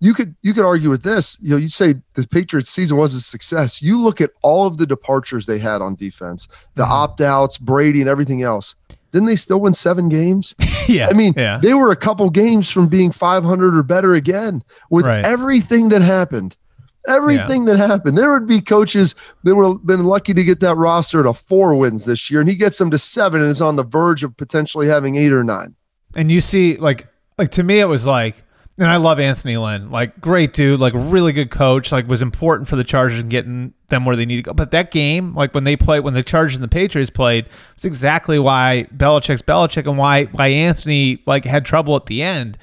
you could you could argue with this. You know, you'd say the Patriots season was a success. You look at all of the departures they had on defense, the mm-hmm. opt outs, Brady, and everything else. Didn't they still win seven games? yeah. I mean, yeah. they were a couple games from being 500 or better again with right. everything that happened. Everything yeah. that happened. There would be coaches that would have been lucky to get that roster to four wins this year, and he gets them to seven and is on the verge of potentially having eight or nine. And you see, like, like to me, it was like and I love Anthony Lynn. Like, great dude, like, really good coach. Like, was important for the Chargers and getting them where they need to go. But that game, like, when they played, when the Chargers and the Patriots played, it's exactly why Belichick's Belichick and why why Anthony like had trouble at the end.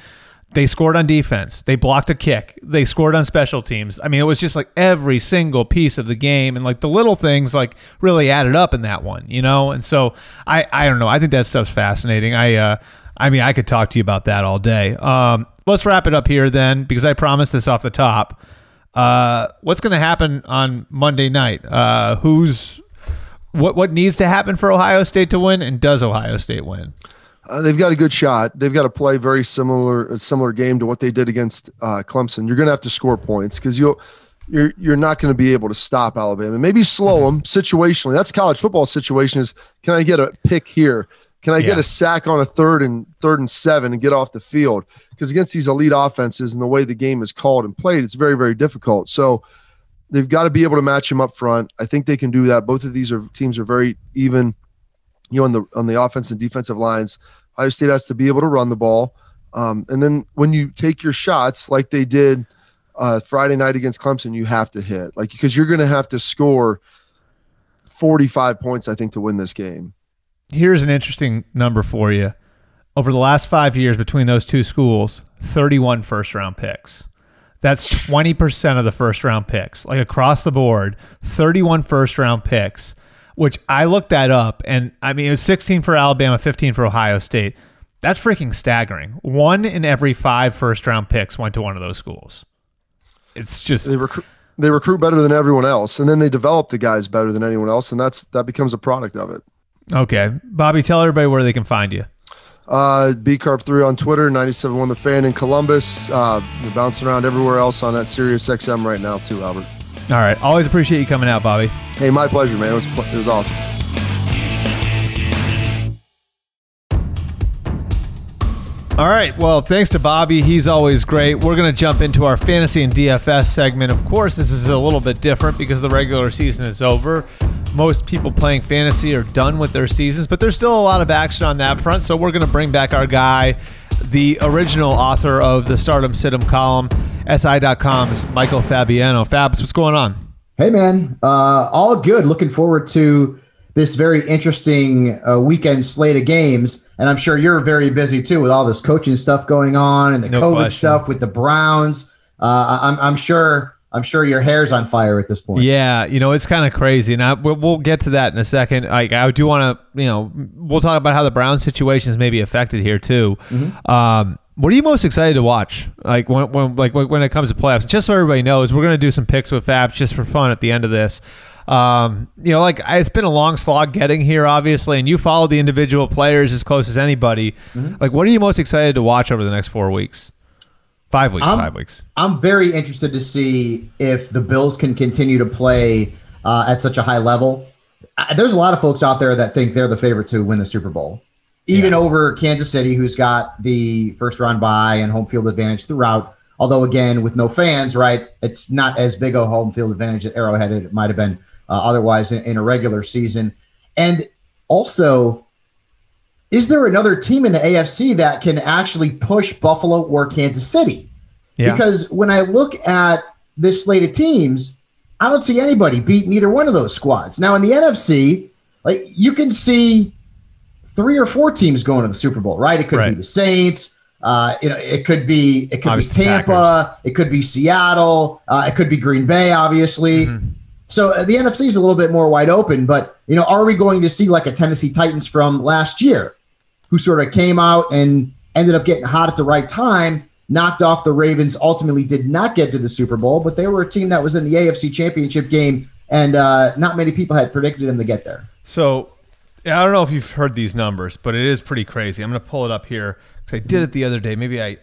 They scored on defense. They blocked a kick. They scored on special teams. I mean, it was just like every single piece of the game, and like the little things like really added up in that one, you know. And so I I don't know. I think that stuff's fascinating. I uh, I mean, I could talk to you about that all day. Um, let's wrap it up here then, because I promised this off the top. Uh, what's going to happen on Monday night? Uh, who's what? What needs to happen for Ohio State to win, and does Ohio State win? Uh, they've got a good shot. They've got to play very similar, a similar game to what they did against uh, Clemson. You're going to have to score points because you'll you're you're not going to be able to stop Alabama. Maybe slow them situationally. That's college football situation. Is can I get a pick here? Can I yeah. get a sack on a third and third and seven and get off the field? Because against these elite offenses and the way the game is called and played, it's very, very difficult. So they've got to be able to match him up front. I think they can do that. Both of these are teams are very even, you know, on the on the offense and defensive lines. Ohio State has to be able to run the ball. Um, and then when you take your shots like they did uh, Friday night against Clemson, you have to hit like because you're going to have to score 45 points, I think, to win this game here's an interesting number for you. Over the last five years between those two schools, 31 first round picks. That's 20% of the first round picks, like across the board, 31 first round picks, which I looked that up. And I mean, it was 16 for Alabama, 15 for Ohio State. That's freaking staggering. One in every five first round picks went to one of those schools. It's just. They recruit. They recruit better than everyone else, and then they develop the guys better than anyone else, and that's that becomes a product of it. Okay. Bobby, tell everybody where they can find you. Uh, BCarp3 on Twitter, 97.1 The Fan in Columbus. Uh, bouncing around everywhere else on that Sirius XM right now, too, Albert. All right. Always appreciate you coming out, Bobby. Hey, my pleasure, man. It was, it was awesome. All right. Well, thanks to Bobby. He's always great. We're going to jump into our fantasy and DFS segment. Of course, this is a little bit different because the regular season is over most people playing fantasy are done with their seasons, but there's still a lot of action on that front. So we're going to bring back our guy, the original author of the Start 'Em Sit 'Em column, SI.com's Michael Fabiano. Fabs, what's going on? Hey, man. Uh, all good. Looking forward to this very interesting uh, weekend slate of games. And I'm sure you're very busy too with all this coaching stuff going on and the no COVID question. stuff with the Browns. Uh, I'm, I'm sure I'm sure your hair's on fire at this point. Yeah, you know it's kind of crazy, and I, we'll get to that in a second. Like I do want to, you know, we'll talk about how the Brown situation is maybe affected here too. Mm-hmm. Um, what are you most excited to watch? Like when, when like when it comes to playoffs, just so everybody knows, we're gonna do some picks with Fabs just for fun at the end of this. Um, you know, like it's been a long slog getting here, obviously, and you follow the individual players as close as anybody. Mm-hmm. Like, what are you most excited to watch over the next four weeks? Five weeks. I'm, five weeks. I'm very interested to see if the Bills can continue to play uh, at such a high level. Uh, there's a lot of folks out there that think they're the favorite to win the Super Bowl, even yeah. over Kansas City, who's got the first round bye and home field advantage throughout. Although, again, with no fans, right, it's not as big a home field advantage at Arrowhead it might have been uh, otherwise in, in a regular season. And also, is there another team in the AFC that can actually push Buffalo or Kansas City? Yeah. Because when I look at this slate of teams, I don't see anybody beating either one of those squads. Now in the NFC, like you can see three or four teams going to the Super Bowl, right? It could right. be the Saints. Uh, you know, it could be it could obviously be Tampa. It could be Seattle. Uh, it could be Green Bay, obviously. Mm-hmm. So uh, the NFC is a little bit more wide open, but you know, are we going to see like a Tennessee Titans from last year, who sort of came out and ended up getting hot at the right time, knocked off the Ravens, ultimately did not get to the Super Bowl, but they were a team that was in the AFC Championship game, and uh, not many people had predicted them to get there. So I don't know if you've heard these numbers, but it is pretty crazy. I'm going to pull it up here because I did it the other day. Maybe I.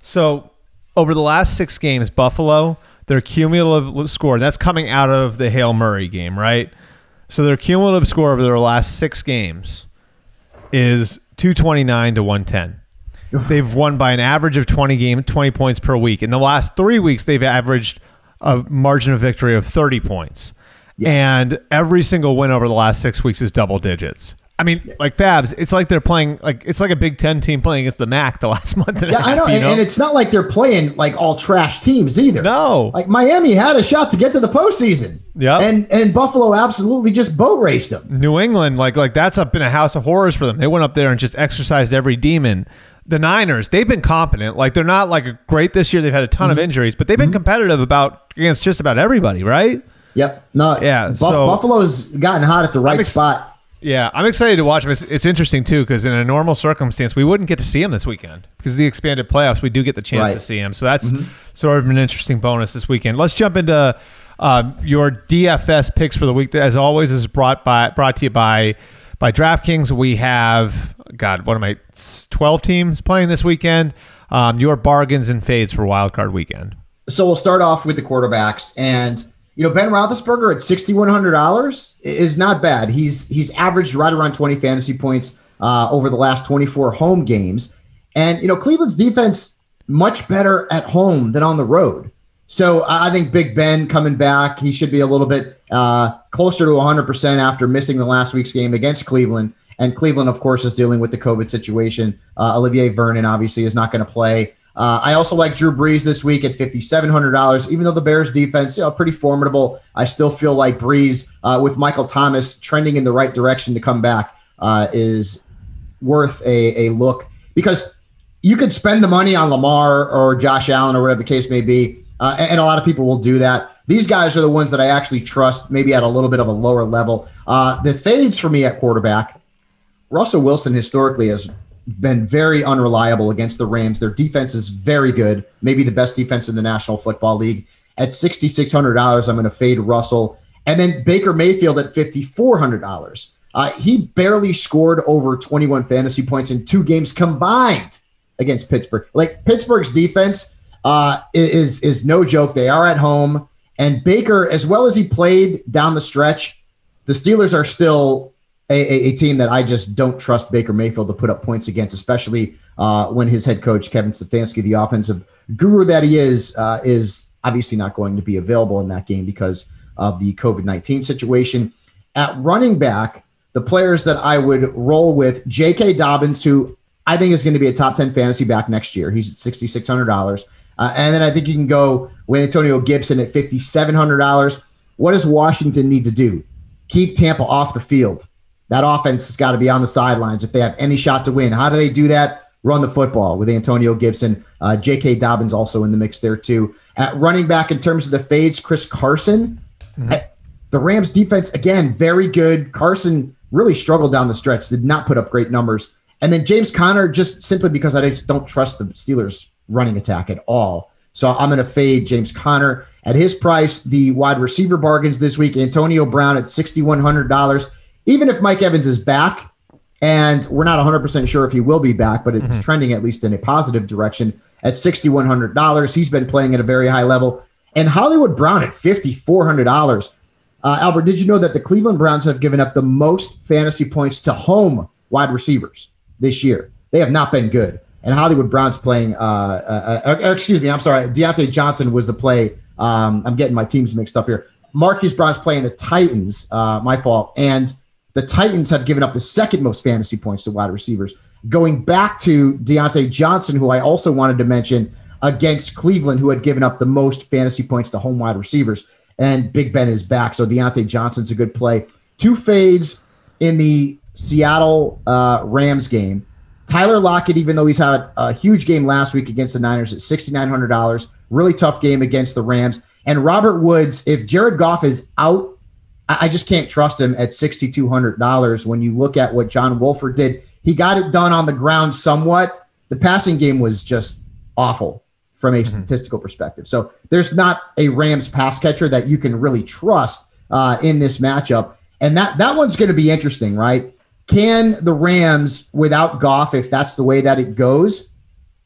So over the last six games, Buffalo their cumulative score, that's coming out of the Hail Murray game, right? So their cumulative score over their last six games is 229 to 110. They've won by an average of 20 game 20 points per week. In the last 3 weeks they've averaged a margin of victory of 30 points. Yeah. And every single win over the last 6 weeks is double digits. I mean, like Fabs, it's like they're playing like it's like a Big Ten team playing against the MAC the last month. And yeah, half, I know, and, know? and, it's not like they're playing like all trash teams either. No, like Miami had a shot to get to the postseason. Yeah, and and Buffalo absolutely just boat raced them. New England, like like that's up in a house of horrors for them. They went up there and just exercised every demon. The Niners, they've been competent. Like they're not like great this year. They've had a ton mm-hmm. of injuries, but they've been mm-hmm. competitive about against just about everybody, right? Yep. No. Yeah. Bu- so, Buffalo's gotten hot at the right ex- spot yeah, I'm excited to watch him. It's, it's interesting too because in a normal circumstance, we wouldn't get to see him this weekend because the expanded playoffs. We do get the chance right. to see him, so that's mm-hmm. sort of an interesting bonus this weekend. Let's jump into uh, your DFS picks for the week. As always, is brought by brought to you by by DraftKings. We have God, what am I? Twelve teams playing this weekend. Um, your bargains and fades for Wild Card Weekend. So we'll start off with the quarterbacks and you know, Ben Roethlisberger at sixty one hundred dollars is not bad. He's he's averaged right around twenty fantasy points uh, over the last twenty four home games, and you know Cleveland's defense much better at home than on the road. So I think Big Ben coming back, he should be a little bit uh, closer to 100% after missing the last week's game against Cleveland. And Cleveland, of course, is dealing with the COVID situation. Uh, Olivier Vernon obviously is not going to play. Uh, I also like Drew Brees this week at $5,700. Even though the Bears defense, you know, pretty formidable, I still feel like Brees, uh, with Michael Thomas trending in the right direction to come back, uh, is worth a, a look because you could spend the money on Lamar or Josh Allen or whatever the case may be. Uh, and, and, a lot of people will do that. These guys are the ones that I actually trust, maybe at a little bit of a lower level. Uh, the fades for me at quarterback, Russell Wilson historically has been very unreliable against the Rams. Their defense is very good, maybe the best defense in the National Football League. At $6,600, I'm going to fade Russell. And then Baker Mayfield at $5,400. Uh, he barely scored over 21 fantasy points in two games combined against Pittsburgh. Like Pittsburgh's defense uh, is is no joke. They are at home, and Baker, as well as he played down the stretch, the Steelers are still a, a, team that I just don't trust Baker Mayfield to put up points against, especially uh, when his head coach Kevin Stefanski, the offensive guru that he is, uh, is obviously not going to be available in that game because of the COVID nineteen situation. At running back, the players that I would roll with J.K. Dobbins, who I think is going to be a top ten fantasy back next year. He's at sixty six hundred dollars, uh, and then I think you can go with Antonio Gibson at fifty seven hundred dollars. What does Washington need to do? Keep Tampa off the field. That offense has got to be on the sidelines if they have any shot to win. How do they do that? Run the football with Antonio Gibson. Uh, J.K. Dobbins also in the mix there, too. At running back, in terms of the fades, Chris Carson. Mm-hmm. the Rams defense, again, very good. Carson really struggled down the stretch, did not put up great numbers. And then James Conner, just simply because I just don't trust the Steelers running attack at all. So I'm going to fade James Conner at his price. The wide receiver bargains this week Antonio Brown at $6,100. Even if Mike Evans is back, and we're not 100% sure if he will be back, but it's mm-hmm. trending at least in a positive direction at $6,100. He's been playing at a very high level. And Hollywood Brown at $5,400. Uh, Albert, did you know that the Cleveland Browns have given up the most fantasy points to home wide receivers this year? They have not been good. And Hollywood Brown's playing, uh, uh, uh, uh excuse me, I'm sorry. Diontae Johnson was the play. Um, I'm getting my teams mixed up here. Marquise Brown's playing the Titans, uh, my fault. And the Titans have given up the second most fantasy points to wide receivers. Going back to Diontae Johnson, who I also wanted to mention against Cleveland, who had given up the most fantasy points to home wide receivers and Big Ben is back. So Diontae Johnson's a good play. Two fades in the Seattle uh, Rams game. Tyler Lockett, even though he's had a huge game last week against the Niners at $6,900, really tough game against the Rams. And Robert Woods, if Jared Goff is out, I just can't trust him at $6,200 when you look at what John Wolford did. He got it done on the ground somewhat. The passing game was just awful from a mm-hmm. statistical perspective. So there's not a Rams pass catcher that you can really trust uh, in this matchup, and that that one's going to be interesting, right? Can the Rams, without Goff, if that's the way that it goes,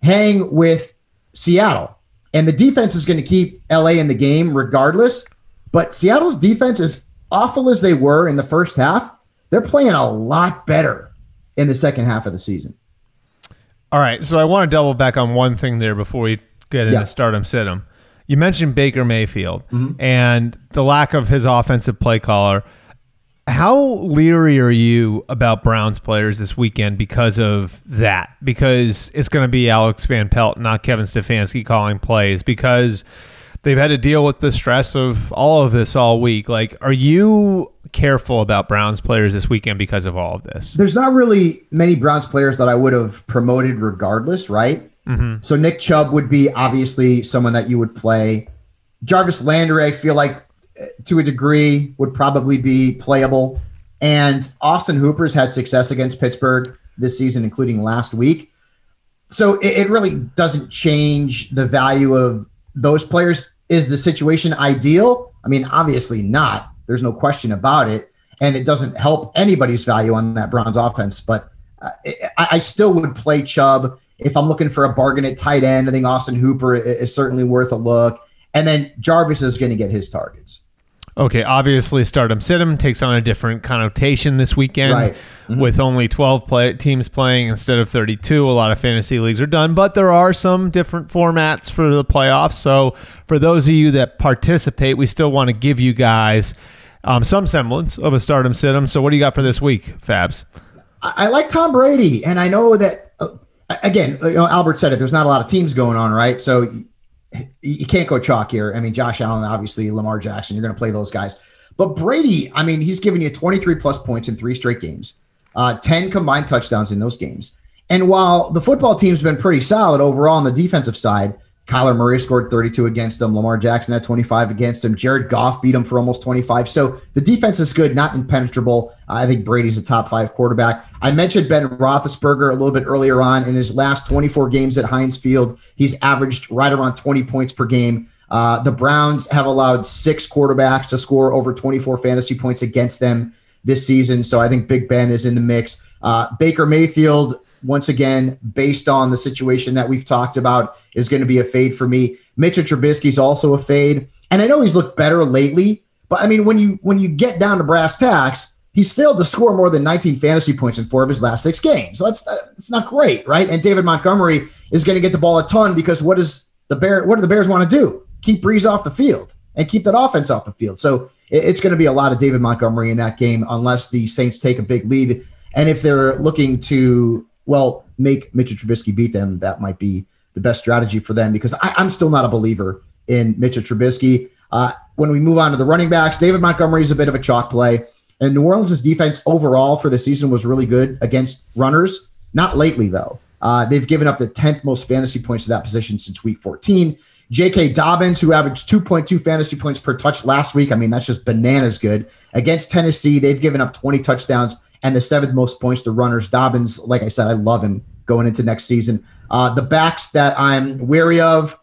hang with Seattle? And the defense is going to keep LA in the game regardless. But Seattle's defense, as awful as they were in the first half, they're playing a lot better in the second half of the season. All right. So I want to double back on one thing there before we get into yeah. start 'em sit You mentioned Baker Mayfield mm-hmm. and the lack of his offensive play caller. How leery are you about Browns players this weekend because of that? Because it's going to be Alex Van Pelt, not Kevin Stefanski calling plays. Because they've had to deal with the stress of all of this all week. Like, are you careful about Browns players this weekend because of all of this? There's not really many Browns players that I would have promoted regardless, right? Mm-hmm. So Nick Chubb would be obviously someone that you would play. Jarvis Landry, I feel like uh, to a degree would probably be playable. And Austin Hooper's had success against Pittsburgh this season, including last week. So it, it really doesn't change the value of those players. Is the situation ideal? I mean, obviously not. There's no question about it. And it doesn't help anybody's value on that Browns offense. But uh, I, I still would play Chubb if I'm looking for a bargain at tight end, I think Austin Hooper is certainly worth a look. And then Jarvis is going to get his targets. Okay, obviously, Start 'Em Sit 'Em takes on a different connotation this weekend right. mm-hmm. with only 12 play- teams playing instead of 32. A lot of fantasy leagues are done, but there are some different formats for the playoffs. So, for those of you that participate, we still want to give you guys um, some semblance of a Start 'Em Sit 'Em. So, what do you got for this week, Fabs? I, I like Tom Brady, and I know that again, you know, Albert said it. There's not a lot of teams going on, right? So you can't go chalk here. I mean, Josh Allen, obviously, Lamar Jackson. You're going to play those guys, but Brady. I mean, he's given you 23 plus points in three straight games, uh, 10 combined touchdowns in those games. And while the football team's been pretty solid overall on the defensive side, Kyler Murray scored 32 against them. Lamar Jackson had 25 against him. Jared Goff beat him for almost 25. So the defense is good, not impenetrable. I think Brady's a top five quarterback. I mentioned Ben Roethlisberger a little bit earlier on. In his last 24 games at Heinz Field, he's averaged right around 20 points per game. Uh, the Browns have allowed six quarterbacks to score over 24 fantasy points against them this season. So I think Big Ben is in the mix. Uh, Baker Mayfield once again, based on the situation that we've talked about, is going to be a fade for me. Mitchell Trubisky's also a fade, and I know he's looked better lately. But I mean, when you when you get down to brass tacks, he's failed to score more than 19 fantasy points in four of his last six games. So that's that's not great, right? And David Montgomery is going to get the ball a ton because what does the bear what do the Bears want to do? Keep Brees off the field and keep that offense off the field. So it's going to be a lot of David Montgomery in that game unless the Saints take a big lead. And if they're looking to well, make Mitchell Trubisky beat them, that might be the best strategy for them because I, am still not a believer in Mitchell Trubisky. Uh, when we move on to the running backs, David Montgomery is a bit of a chalk play. And New Orleans' defense overall for the season was really good against runners. Not lately, though. Uh, they've given up the 10th most fantasy points to that position since week 14. J.K. Dobbins, who averaged 2.2 fantasy points per touch last week. I mean, that's just bananas good. Against Tennessee, they've given up 20 touchdowns and the seventh most points to runners. Dobbins, like I said, I love him going into next season. Uh, the backs that I'm wary of,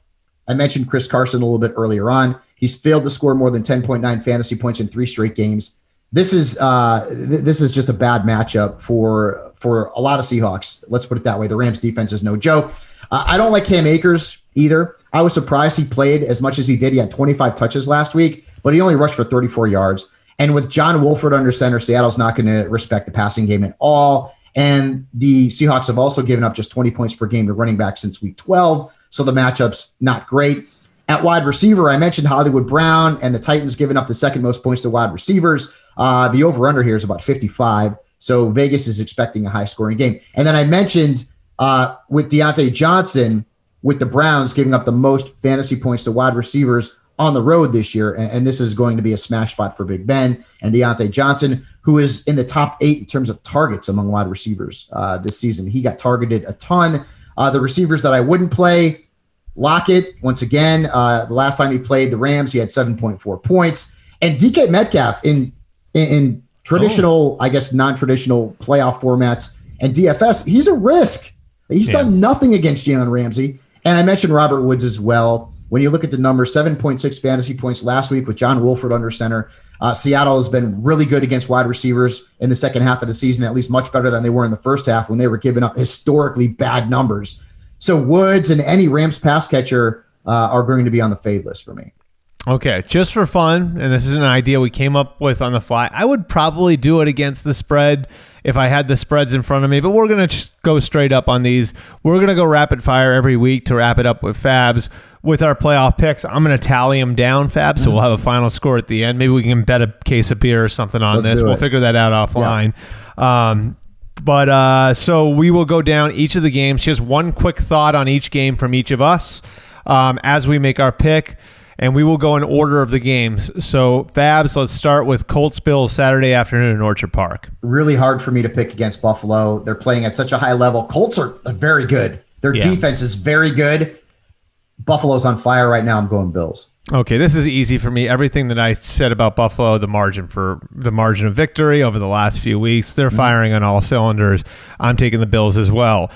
I mentioned Chris Carson a little bit earlier on. He's failed to score more than 10.9 fantasy points in three straight games. This is uh, th- this is just a bad matchup for for a lot of Seahawks. Let's put it that way. The Rams defense is no joke. Uh, I don't like Cam Akers either. I was surprised he played as much as he did. He had 25 touches last week, but he only rushed for 34 yards. And with John Wolford under center, Seattle's not going to respect the passing game at all. And the Seahawks have also given up just 20 points per game to running back since week 12. So the matchup's not great. At wide receiver, I mentioned Hollywood Brown and the Titans giving up the second most points to wide receivers. Uh, the over under here is about 55. So Vegas is expecting a high scoring game. And then I mentioned uh, with Diontae Johnson, with the Browns giving up the most fantasy points to wide receivers on the road this year. And, and, this is going to be a smash spot for Big Ben and Diontae Johnson, who is in the top eight in terms of targets among wide receivers uh, this season. He got targeted a ton. Uh, the receivers that I wouldn't play, Lockett, once again, uh, the last time he played the Rams, he had 7.4 points. And DK Metcalf in, in, in traditional, oh. I guess, non traditional playoff formats and DFS, he's a risk. He's yeah. done nothing against Jalen Ramsey. And I mentioned Robert Woods as well. When you look at the numbers, 7.6 fantasy points last week with John Wolford under center. Uh, Seattle has been really good against wide receivers in the second half of the season, at least much better than they were in the first half when they were giving up historically bad numbers. So Woods and any Rams pass catcher uh, are going to be on the fade list for me. Okay, just for fun, and this is an idea we came up with on the fly. I would probably do it against the spread if I had the spreads in front of me, but we're going to just go straight up on these. We're going to go rapid fire every week to wrap it up with Fabs with our playoff picks. I'm going to tally them down, Fab, so we'll have a final score at the end. Maybe we can bet a case of beer or something on Let's this. We'll figure that out offline. Yeah. Um, but uh, so we will go down each of the games. Just one quick thought on each game from each of us um, as we make our pick and we will go in order of the games. So, Fabs, let's start with Colts Bills Saturday afternoon in Orchard Park. Really hard for me to pick against Buffalo. They're playing at such a high level. Colts are very good. Their yeah. defense is very good. Buffalo's on fire right now. I'm going Bills. Okay, this is easy for me. Everything that I said about Buffalo, the margin for the margin of victory over the last few weeks, they're mm-hmm. firing on all cylinders. I'm taking the Bills as well.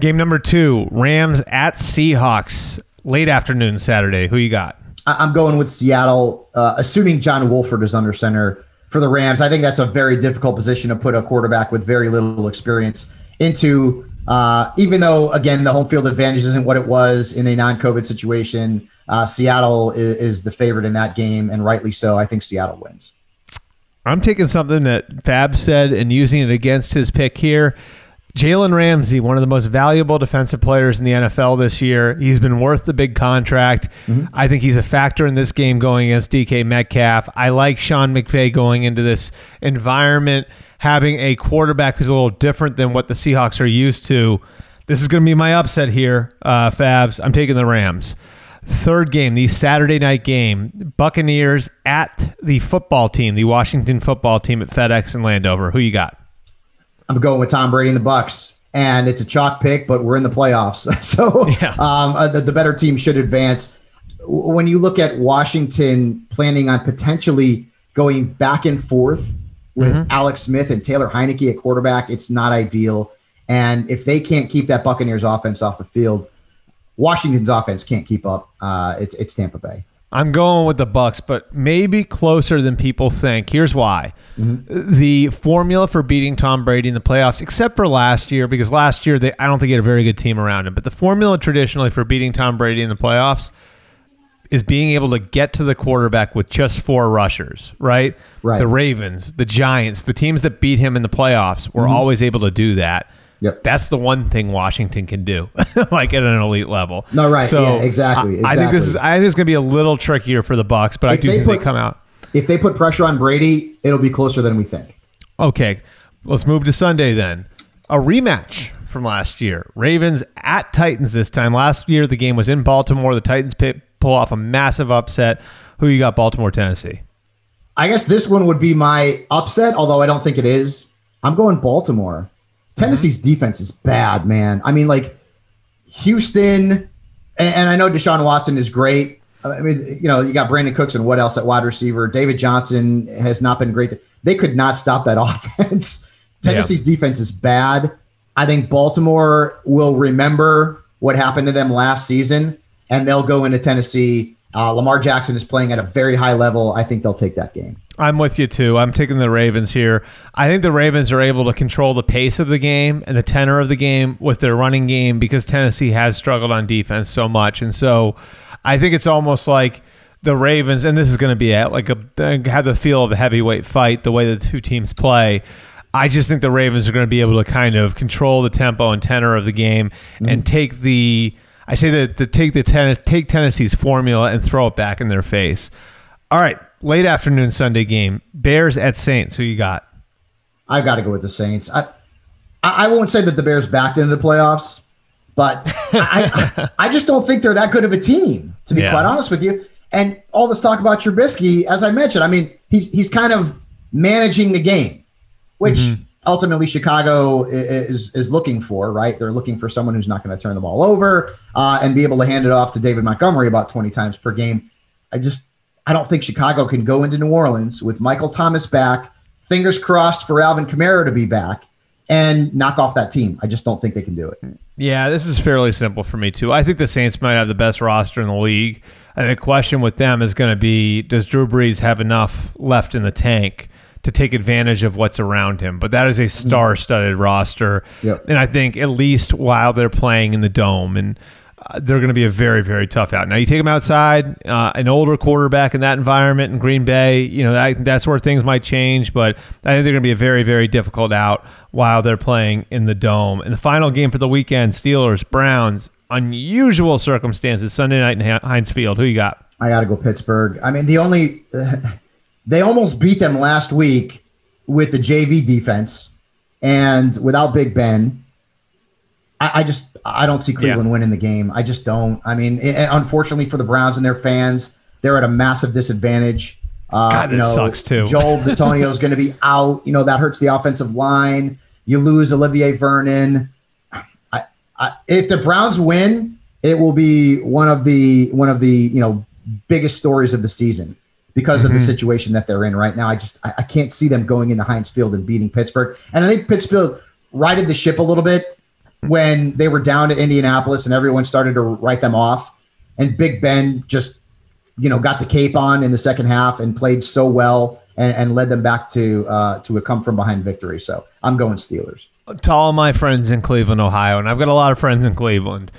Game number two, Rams at Seahawks, late afternoon Saturday. Who you got? I'm going with Seattle, uh, assuming John Wolford is under center for the Rams. I think that's a very difficult position to put a quarterback with very little experience into. Uh, even though, again, the home field advantage isn't what it was in a non-COVID situation, uh, Seattle is, is the favorite in that game, and rightly so. I think Seattle wins. I'm taking something that Fab said and using it against his pick here. Jalen Ramsey, one of the most valuable defensive players in the NFL this year. He's been worth the big contract. Mm-hmm. I think he's a factor in this game going against DK Metcalf. I like Sean McVay going into this environment, having a quarterback who's a little different than what the Seahawks are used to. This is going to be my upset here, uh, Fabs. I'm taking the Rams. Third game, the Saturday night game, Buccaneers at the football team, the Washington football team at FedEx in Landover. Who you got? I'm going with Tom Brady and the Bucs, and it's a chalk pick, but we're in the playoffs, so yeah. um, uh, the, the better team should advance. When you look at Washington planning on potentially going back and forth with mm-hmm. Alex Smith and Taylor Heinicke at quarterback, it's not ideal. And if they can't keep that Buccaneers offense off the field, Washington's offense can't keep up. Uh, it's, it's Tampa Bay. I'm going with the Bucs, but maybe closer than people think. Here's why: mm-hmm. the formula for beating Tom Brady in the playoffs, except for last year, because last year they I don't think he had a very good team around him. But the formula traditionally for beating Tom Brady in the playoffs is being able to get to the quarterback with just four rushers, right? Right. The Ravens, the Giants, the teams that beat him in the playoffs were mm-hmm. always able to do that. Yep. That's the one thing Washington can do, like at an elite level. No, right. So yeah, exactly, exactly. I, think this is I think it's going to be a little trickier for the Bucs, but if I do they think put, they come out. If they put pressure on Brady, it'll be closer than we think. Okay, let's move to Sunday then. A rematch from last year. Ravens at Titans this time. Last year the game was in Baltimore. The Titans pull off a massive upset. Who you got? Baltimore, Tennessee. I guess this one would be my upset, although I don't think it is. I'm going Baltimore. Tennessee's mm-hmm. defense is bad, man. I mean, like Houston, and, and, I know Deshaun Watson is great. I mean, you know, you got Brandin Cooks and what else at wide receiver? David Johnson has not been great. They could not stop that offense. Tennessee's yeah. defense is bad. I think Baltimore will remember what happened to them last season, and they'll go into Tennessee. Uh, Lamar Jackson is playing at a very high level. I think they'll take that game. I'm with you too. I'm taking the Ravens here. I think the Ravens are able to control the pace of the game and the tenor of the game with their running game because Tennessee has struggled on defense so much. And so I think it's almost like the Ravens, and this is going to be at like a have the feel of a heavyweight fight the way the two teams play. I just think the Ravens are going to be able to kind of control the tempo and tenor of the game mm-hmm. and take the I say that to take the ten, take Tennessee's formula and throw it back in their face. All right, late afternoon Sunday game. Bears at Saints. Who you got? I got to go with the Saints. I I won't say that the Bears backed into the playoffs, but I, I, I just don't think they're that good of a team. To be yeah. quite honest with you, and all this talk about Trubisky, as I mentioned, I mean he's he's kind of managing the game, which. Mm-hmm. Ultimately, Chicago is is looking for right. They're looking for someone who's not going to turn the ball over uh, and be able to hand it off to David Montgomery about twenty times per game. I just I don't think Chicago can go into New Orleans with Michael Thomas back, fingers crossed for Alvin Kamara to be back, and knock off that team. I just don't think they can do it. Yeah, this is fairly simple for me too. I think the Saints might have the best roster in the league. And the question with them is going to be: Does Drew Brees have enough left in the tank to take advantage of what's around him? But that is a star-studded roster, yep. and I think at least while they're playing in the dome and uh, they're going to be a very, very tough out. Now, you take them outside, uh, an older quarterback in that environment in Green Bay, you know, that, that's where things might change, but I think they're going to be a very, very difficult out while they're playing in the Dome. And the final game for the weekend, Steelers, Browns, unusual circumstances, Sunday night in Heinz Field. Who you got? I got to go Pittsburgh. I mean, the only, they almost beat them last week with the JV defense and without Big Ben I, I just I don't see Cleveland yeah. winning the game. I just don't. I mean, it, unfortunately for the Browns and their fans, they're at a massive disadvantage. Uh, God, you know, sucks too. Joel Bitonio is going to be out. You know that hurts the offensive line. You lose Olivier Vernon. I, I, if the Browns win, it will be one of the one of the you know biggest stories of the season because mm-hmm. of the mm-hmm. situation that they're in right now. I just I, I, can't see them going into Heinz Field and beating Pittsburgh. And I think Pittsburgh righted the ship a little bit when they were down to Indianapolis and everyone started to write them off, and Big Ben just you know got the cape on in the second half and played so well and, and led them back to uh, to a come from behind victory. So I'm going Steelers. To all my friends in Cleveland, Ohio, and I've got a lot of friends in Cleveland.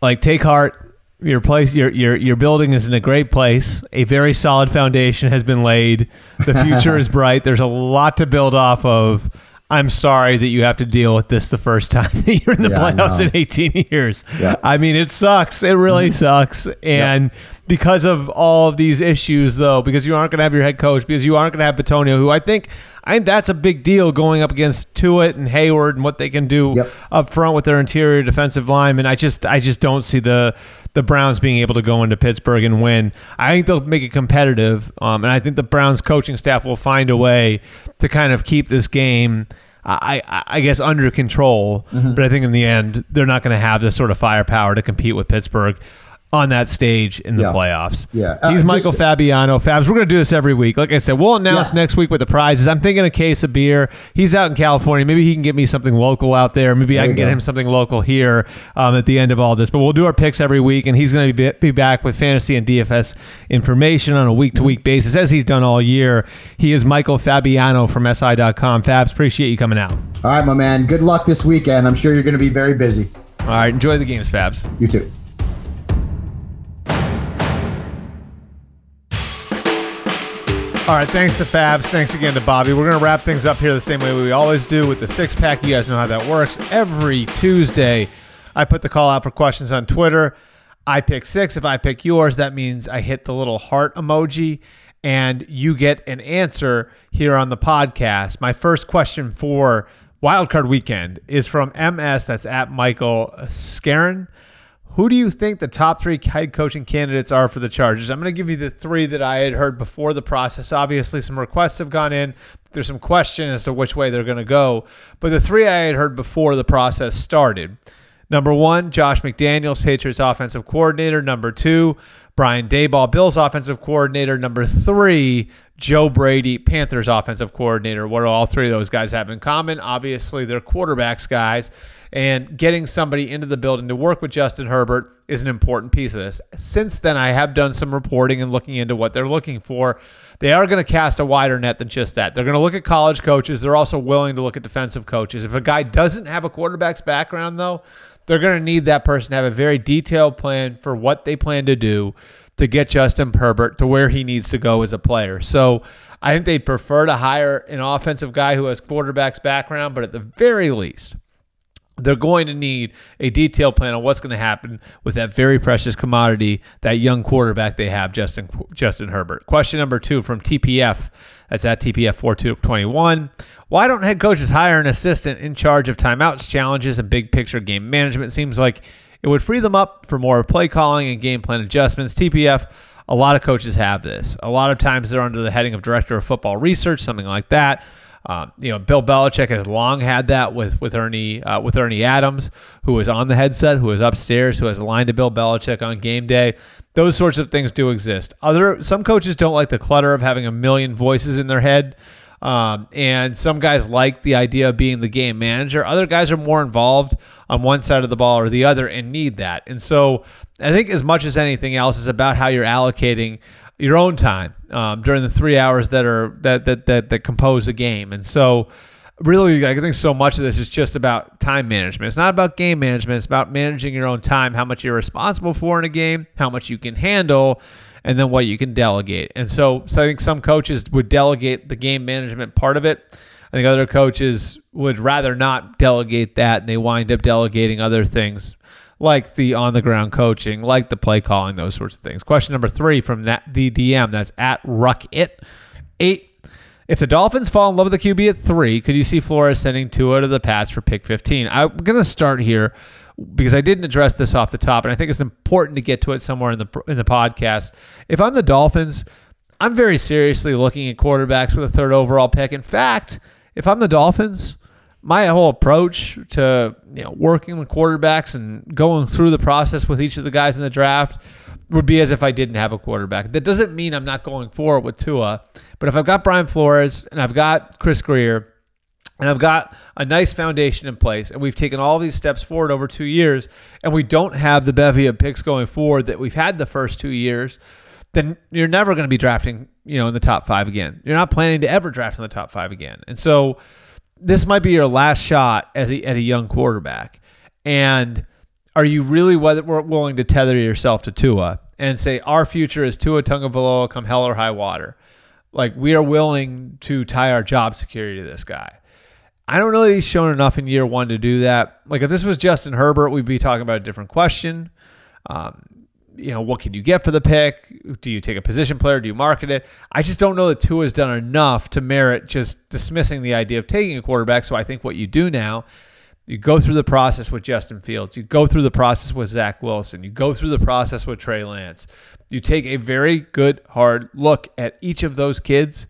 Like, take heart. Your place, your your your building is in a great place. A very solid foundation has been laid. The future is bright. There's a lot to build off of. I'm sorry that you have to deal with this the first time that you're in the yeah, playoffs in 18 years. Yeah. I mean, it sucks. It really mm-hmm. sucks. And yeah. because of all of these issues, though, because you aren't going to have your head coach, because you aren't going to have Bitonio, who I think I think that's a big deal going up against Tuitt and Heyward and what they can do yep. up front with their interior defensive line. And I just I just don't see the the Browns being able to go into Pittsburgh and win. I think they'll make it competitive, um, and I think the Browns coaching staff will find a way to kind of keep this game. I, I guess under control, mm-hmm. but I think in the end they're not going to have the sort of firepower to compete with Pittsburgh on that stage in the yeah. playoffs. Yeah. Uh, He's Michael just, Fabiano. Fabs, we're going to do this every week. Like I said, we'll announce yeah. next week with the prizes. I'm thinking a case of beer. He's out in California. Maybe he can get me something local out there. Maybe there I can get him something local here um, at the end of all this. But we'll do our picks every week, and he's going to be, be back with fantasy and DFS information on a week to week basis, as he's done all year. He is Michael Fabiano from SI.com. Fabs, appreciate you coming out. All right, my man. Good luck this weekend. I'm sure you're going to be very busy. All right. Enjoy the games, Fabs. You too. All right, thanks to Fabs. Thanks again to Bobby. We're going to wrap things up here the same way we always do with the six pack. You guys know how that works. Every Tuesday, I put the call out for questions on Twitter. I pick six. If I pick yours, that means I hit the little heart emoji and you get an answer here on the podcast. My first question for Wildcard Weekend is from MS, that's at Michael Scarin. Who do you think the top three head coaching candidates are for the Chargers? I'm going to give you the three that I had heard before the process. Obviously, some requests have gone in. There's some question as to which way they're going to go. But the three I had heard before the process started Number one, Josh McDaniels, Patriots offensive coordinator. Number two, Brian Daboll, Bills offensive coordinator. Number three, Joe Brady, Panthers offensive coordinator. What do all three of those guys have in common? Obviously, they're quarterbacks guys, and getting somebody into the building to work with Justin Herbert is an important piece of this. Since then, I have done some reporting and looking into what they're looking for. They are going to cast a wider net than just that. They're going to look at college coaches. They're also willing to look at defensive coaches. If a guy doesn't have a quarterback's background, though, they're going to need that person to have a very detailed plan for what they plan to do to get Justin Herbert to where he needs to go as a player. So I think they'd prefer to hire an offensive guy who has quarterback's background, but at the very least, they're going to need a detailed plan on what's going to happen with that very precious commodity, that young quarterback they have, Justin Justin Herbert. Question number two from TPF. That's at TPF 4221. Why don't head coaches hire an assistant in charge of timeouts, challenges, and big picture game management? Seems like it would free them up for more play calling and game plan adjustments. TPF, a lot of coaches have this. A lot of times they're under the heading of director of football research, something like that. Um, you know, Bill Belichick has long had that with with Ernie uh, with Ernie Adams, who was on the headset, who was upstairs, who has aligned to Bill Belichick on game day. Those sorts of things do exist. Other some coaches don't like the clutter of having a million voices in their head. Um, and some guys like the idea of being the game manager. Other guys are more involved on one side of the ball or the other and need that. And so I think as much as anything else is about how you're allocating your own time um, during the three hours that are that that that, that compose a game. And so really I think so much of this is just about time management. It's not about game management. It's about managing your own time, how much you're responsible for in a game, how much you can handle, and then what you can delegate. And so, so I think some coaches would delegate the game management part of it. I think other coaches would rather not delegate that and they wind up delegating other things like the on the ground coaching, like the play calling, those sorts of things. Question number three from that the DM that's at Ruck It. Eight. If the Dolphins fall in love with the QB at three, could you see Flores sending Tua to the Pats for pick 15? I'm going to start here because I didn't address this off the top, and I think it's important to get to it somewhere in the in the podcast. If I'm the Dolphins, I'm very seriously looking at quarterbacks with a third overall pick. In fact, if I'm the Dolphins, my whole approach to you know working with quarterbacks and going through the process with each of the guys in the draft would be as if I didn't have a quarterback. That doesn't mean I'm not going forward with Tua, but if I've got Brian Flores and I've got Chris Grier and I've got a nice foundation in place, and we've taken all these steps forward over two years, and we don't have the bevy of picks going forward that we've had the first two years, then you're never going to be drafting, you know, in the top five again. You're not planning to ever draft in the top five again. And so this might be your last shot as a, at a young quarterback. And are you really willing to tether yourself to Tua and say, our future is Tua Tagovailoa come hell or high water? Like, we are willing to tie our job security to this guy. I don't know that he's shown enough in year one to do that. Like if this was Justin Herbert, we'd be talking about a different question. Um, you know, what can you get for the pick? Do you take a position player? Do you market it? I just don't know that Tua has done enough to merit just dismissing the idea of taking a quarterback. So I think what you do now, you go through the process with Justin Fields, you go through the process with Zach Wilson, you go through the process with Trey Lance. You take a very good, hard look at each of those kids,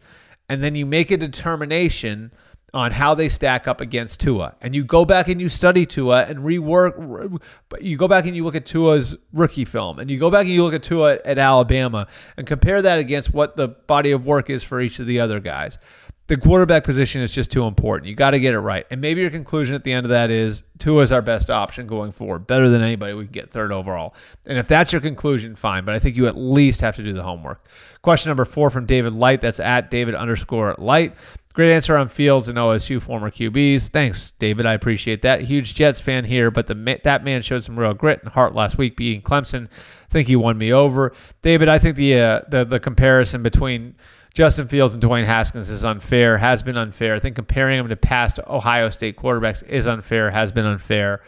and then you make a determination – on how they stack up against Tua. And you go back and you study Tua and rework, but you go back and you look at Tua's rookie film and you go back and you look at Tua at Alabama and compare that against what the body of work is for each of the other guys. The quarterback position is just too important. You got to get it right. And maybe your conclusion at the end of that is Tua is our best option going forward, better than anybody we can get third overall. And if that's your conclusion, fine. But I think you at least have to do the homework. Question number four from David Light. That's at David underscore Light. Great answer on Fields and OSU former QBs. Thanks, David. I appreciate that. Huge Jets fan here, but the that man showed some real grit and heart last week beating Clemson. I think he won me over. David, I think the uh, the the comparison between Justin Fields and Dwayne Haskins is unfair, has been unfair. I think comparing him to past Ohio State quarterbacks is unfair, has been unfair.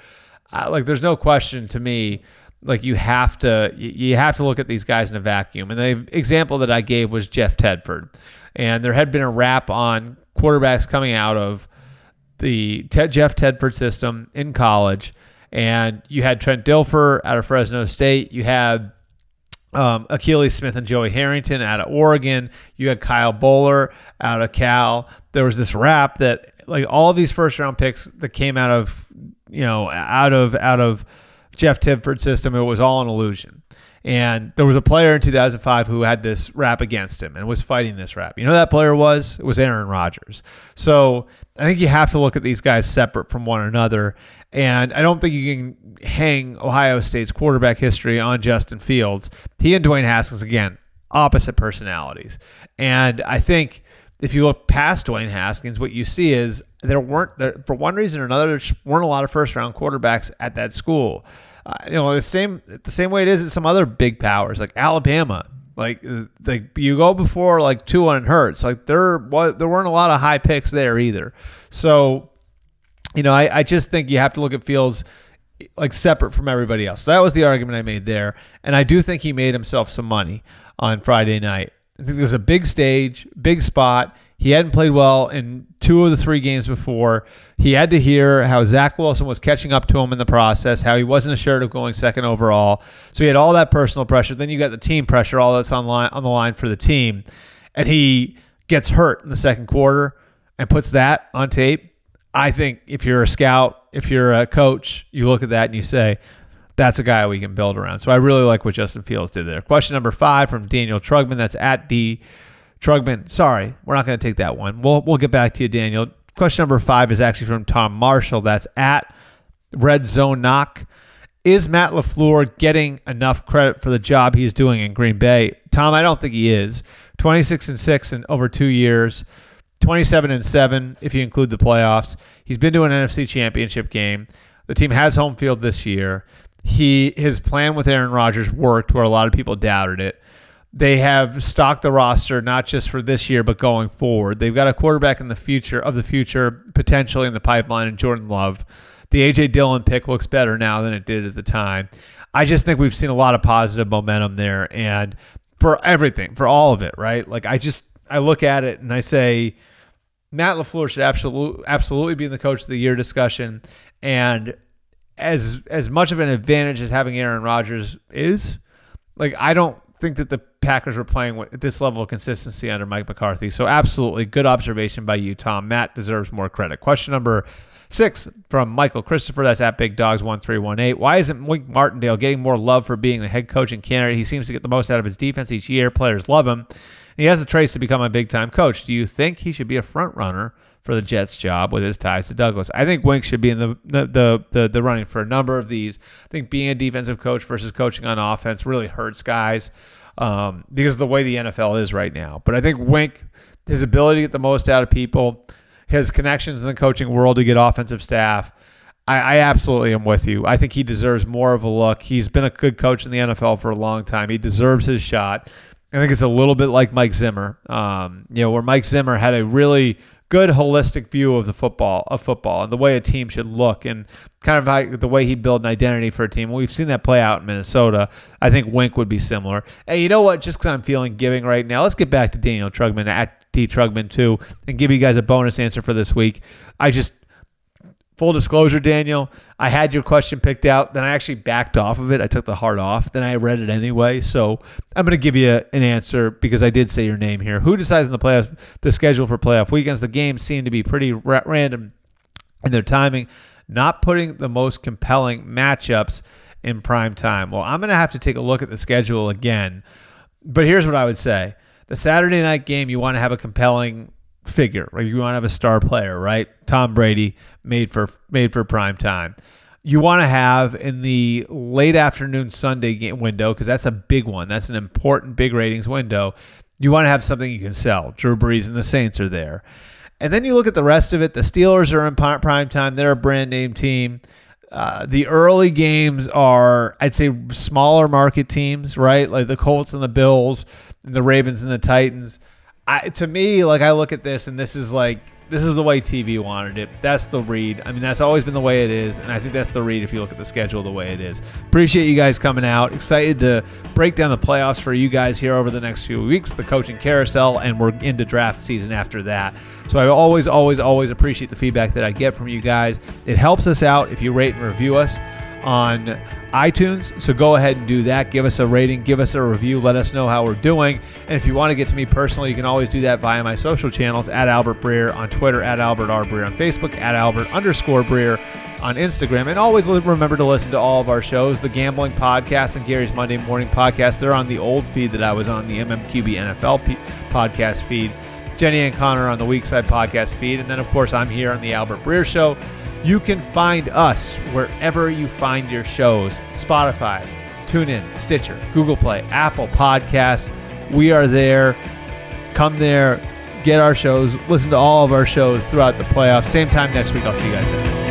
Uh, like there's no question to me like you have to you have to look at these guys in a vacuum. And the example that I gave was Jeff Tedford. And there had been a rap on quarterbacks coming out of the Jeff Tedford system in college. And you had Trent Dilfer out of Fresno State. You had um, Akili Smith and Joey Harrington out of Oregon. You had Kyle Boller out of Cal. There was this rap that like all these first round picks that came out of you know, out of out of Jeff Tedford's system, it was all an illusion. And there was a player in 2005 who had this rap against him and was fighting this rap. You know that player was? It was Aaron Rodgers. So I think you have to look at these guys separate from one another. And I don't think you can hang Ohio State's quarterback history on Justin Fields. He and Dwayne Haskins, again, opposite personalities. And I think if you look past Dwayne Haskins, what you see is there weren't, there, for one reason or another, there weren't a lot of first round quarterbacks at that school. Uh, you know, the same the same way it is at some other big powers like Alabama. Like, like you go before like Tua and Hurts. Like there, what there weren't a lot of high picks there either. So, you know, I, I just think you have to look at Fields like separate from everybody else. So that was the argument I made there, and I do think he made himself some money on Friday night. I think it was a big stage, big spot. He hadn't played well in two of the three games before. He had to hear how Zach Wilson was catching up to him in the process, how he wasn't assured of going second overall. So he had all that personal pressure. Then you got the team pressure, all that's on line on the line for the team, and he gets hurt in the second quarter and puts that on tape. I think if you're a scout, if you're a coach, you look at that and you say, that's a guy we can build around. So I really like what Justin Fields did there. Question number five from Daniel Trugman. That's at D Trugman. Sorry, we're not going to take that one. We'll we'll get back to you, Daniel. Question number five is actually from Tom Marshall. That's at Red Zone Knock. Is Matt LaFleur getting enough credit for the job he's doing in Green Bay? Tom, I don't think he is. 26 and 6 in over two years, 27 and 7 if you include the playoffs. He's been to an NFC championship game. The team has home field this year. He his plan with Aaron Rodgers worked where a lot of people doubted it they have stocked the roster not just for this year but going forward. They've got a quarterback in the future of the future potentially in the pipeline in Jordan Love. The AJ Dillon pick looks better now than it did at the time. I just think we've seen a lot of positive momentum there and for everything, for all of it, right? Like I just I look at it and I say Matt LaFleur should absolutely absolutely be in the coach of the year discussion and as as much of an advantage as having Aaron Rodgers is, like I don't think that the Packers were playing with this level of consistency under Mike McCarthy. So, absolutely good observation by you, Tom. Matt deserves more credit. Question number six from Michael Christopher. That's at Big Dogs one three one eight. Why isn't Wink Martindale getting more love for being the head coach coaching candidate? He seems to get the most out of his defense each year. Players love him. He has the traits to become a big time coach. Do you think he should be a front runner for the Jets job with his ties to Douglas. I think Wink should be in the the, the the running for a number of these. I think being a defensive coach versus coaching on offense really hurts guys um, because of the way the NFL is right now. But I think Wink, his ability to get the most out of people, his connections in the coaching world to get offensive staff. I, I absolutely am with you. I think he deserves more of a look. He's been a good coach in the NFL for a long time. He deserves his shot. I think it's a little bit like Mike Zimmer, um, you know, where Mike Zimmer had a really good holistic view of the football of football and the way a team should look and kind of how, the way he built an identity for a team. We've seen that play out in Minnesota. I think Wink would be similar. Hey, you know what? Just because I'm feeling giving right now, let's get back to Daniel Trugman at D Trugman too, and give you guys a bonus answer for this week. I just full disclosure, Daniel, I had your question picked out. Then I actually backed off of it. I took the heart off. Then I read it anyway. So I'm going to give you an answer because I did say your name here. Who decides in the playoffs the schedule for playoff weekends? The games seem to be pretty ra- random in their timing, not putting the most compelling matchups in prime time. Well, I'm going to have to take a look at the schedule again. But here's what I would say. The Saturday night game, you want to have a compelling figure, right? You want to have a star player, right? Tom Brady made for made for prime time. You want to have in the late afternoon Sunday game window because that's a big one. That's an important big ratings window. You want to have something you can sell. Drew Brees and the Saints are there. And then you look at the rest of it. The Steelers are in prime time. They're a brand name team. Uh, the early games are, I'd say, smaller market teams, right? Like the Colts and the Bills, and the Ravens and the Titans. I, to me, like I look at this and this is like this is the way TV wanted it. That's the read. I mean, that's always been the way it is, and I think that's the read if you look at the schedule the way it is. Appreciate you guys coming out. Excited to break down the playoffs for you guys here over the next few weeks, the coaching carousel, and we're into draft season after that. So I always, always, always appreciate the feedback that I get from you guys. It helps us out if you rate and review us on iTunes. So go ahead and do that. Give us a rating, give us a review, let us know how we're doing. And if you want to get to me personally, you can always do that via my social channels at Albert Breer on Twitter, at Albert R. Breer on Facebook, at Albert underscore Breer on Instagram. And always remember to listen to all of our shows the Gambling Podcast and Gary's Monday Morning Podcast. They're on the old feed that I was on, the MMQB NFL P- podcast feed. Jenny and Connor on the Weekside podcast feed. And then, of course, I'm here on the Albert Breer Show. You can find us wherever you find your shows Spotify, TuneIn, Stitcher, Google Play, Apple Podcasts. We are there. Come there, get our shows, listen to all of our shows throughout the playoffs. Same time next week. I'll see you guys then.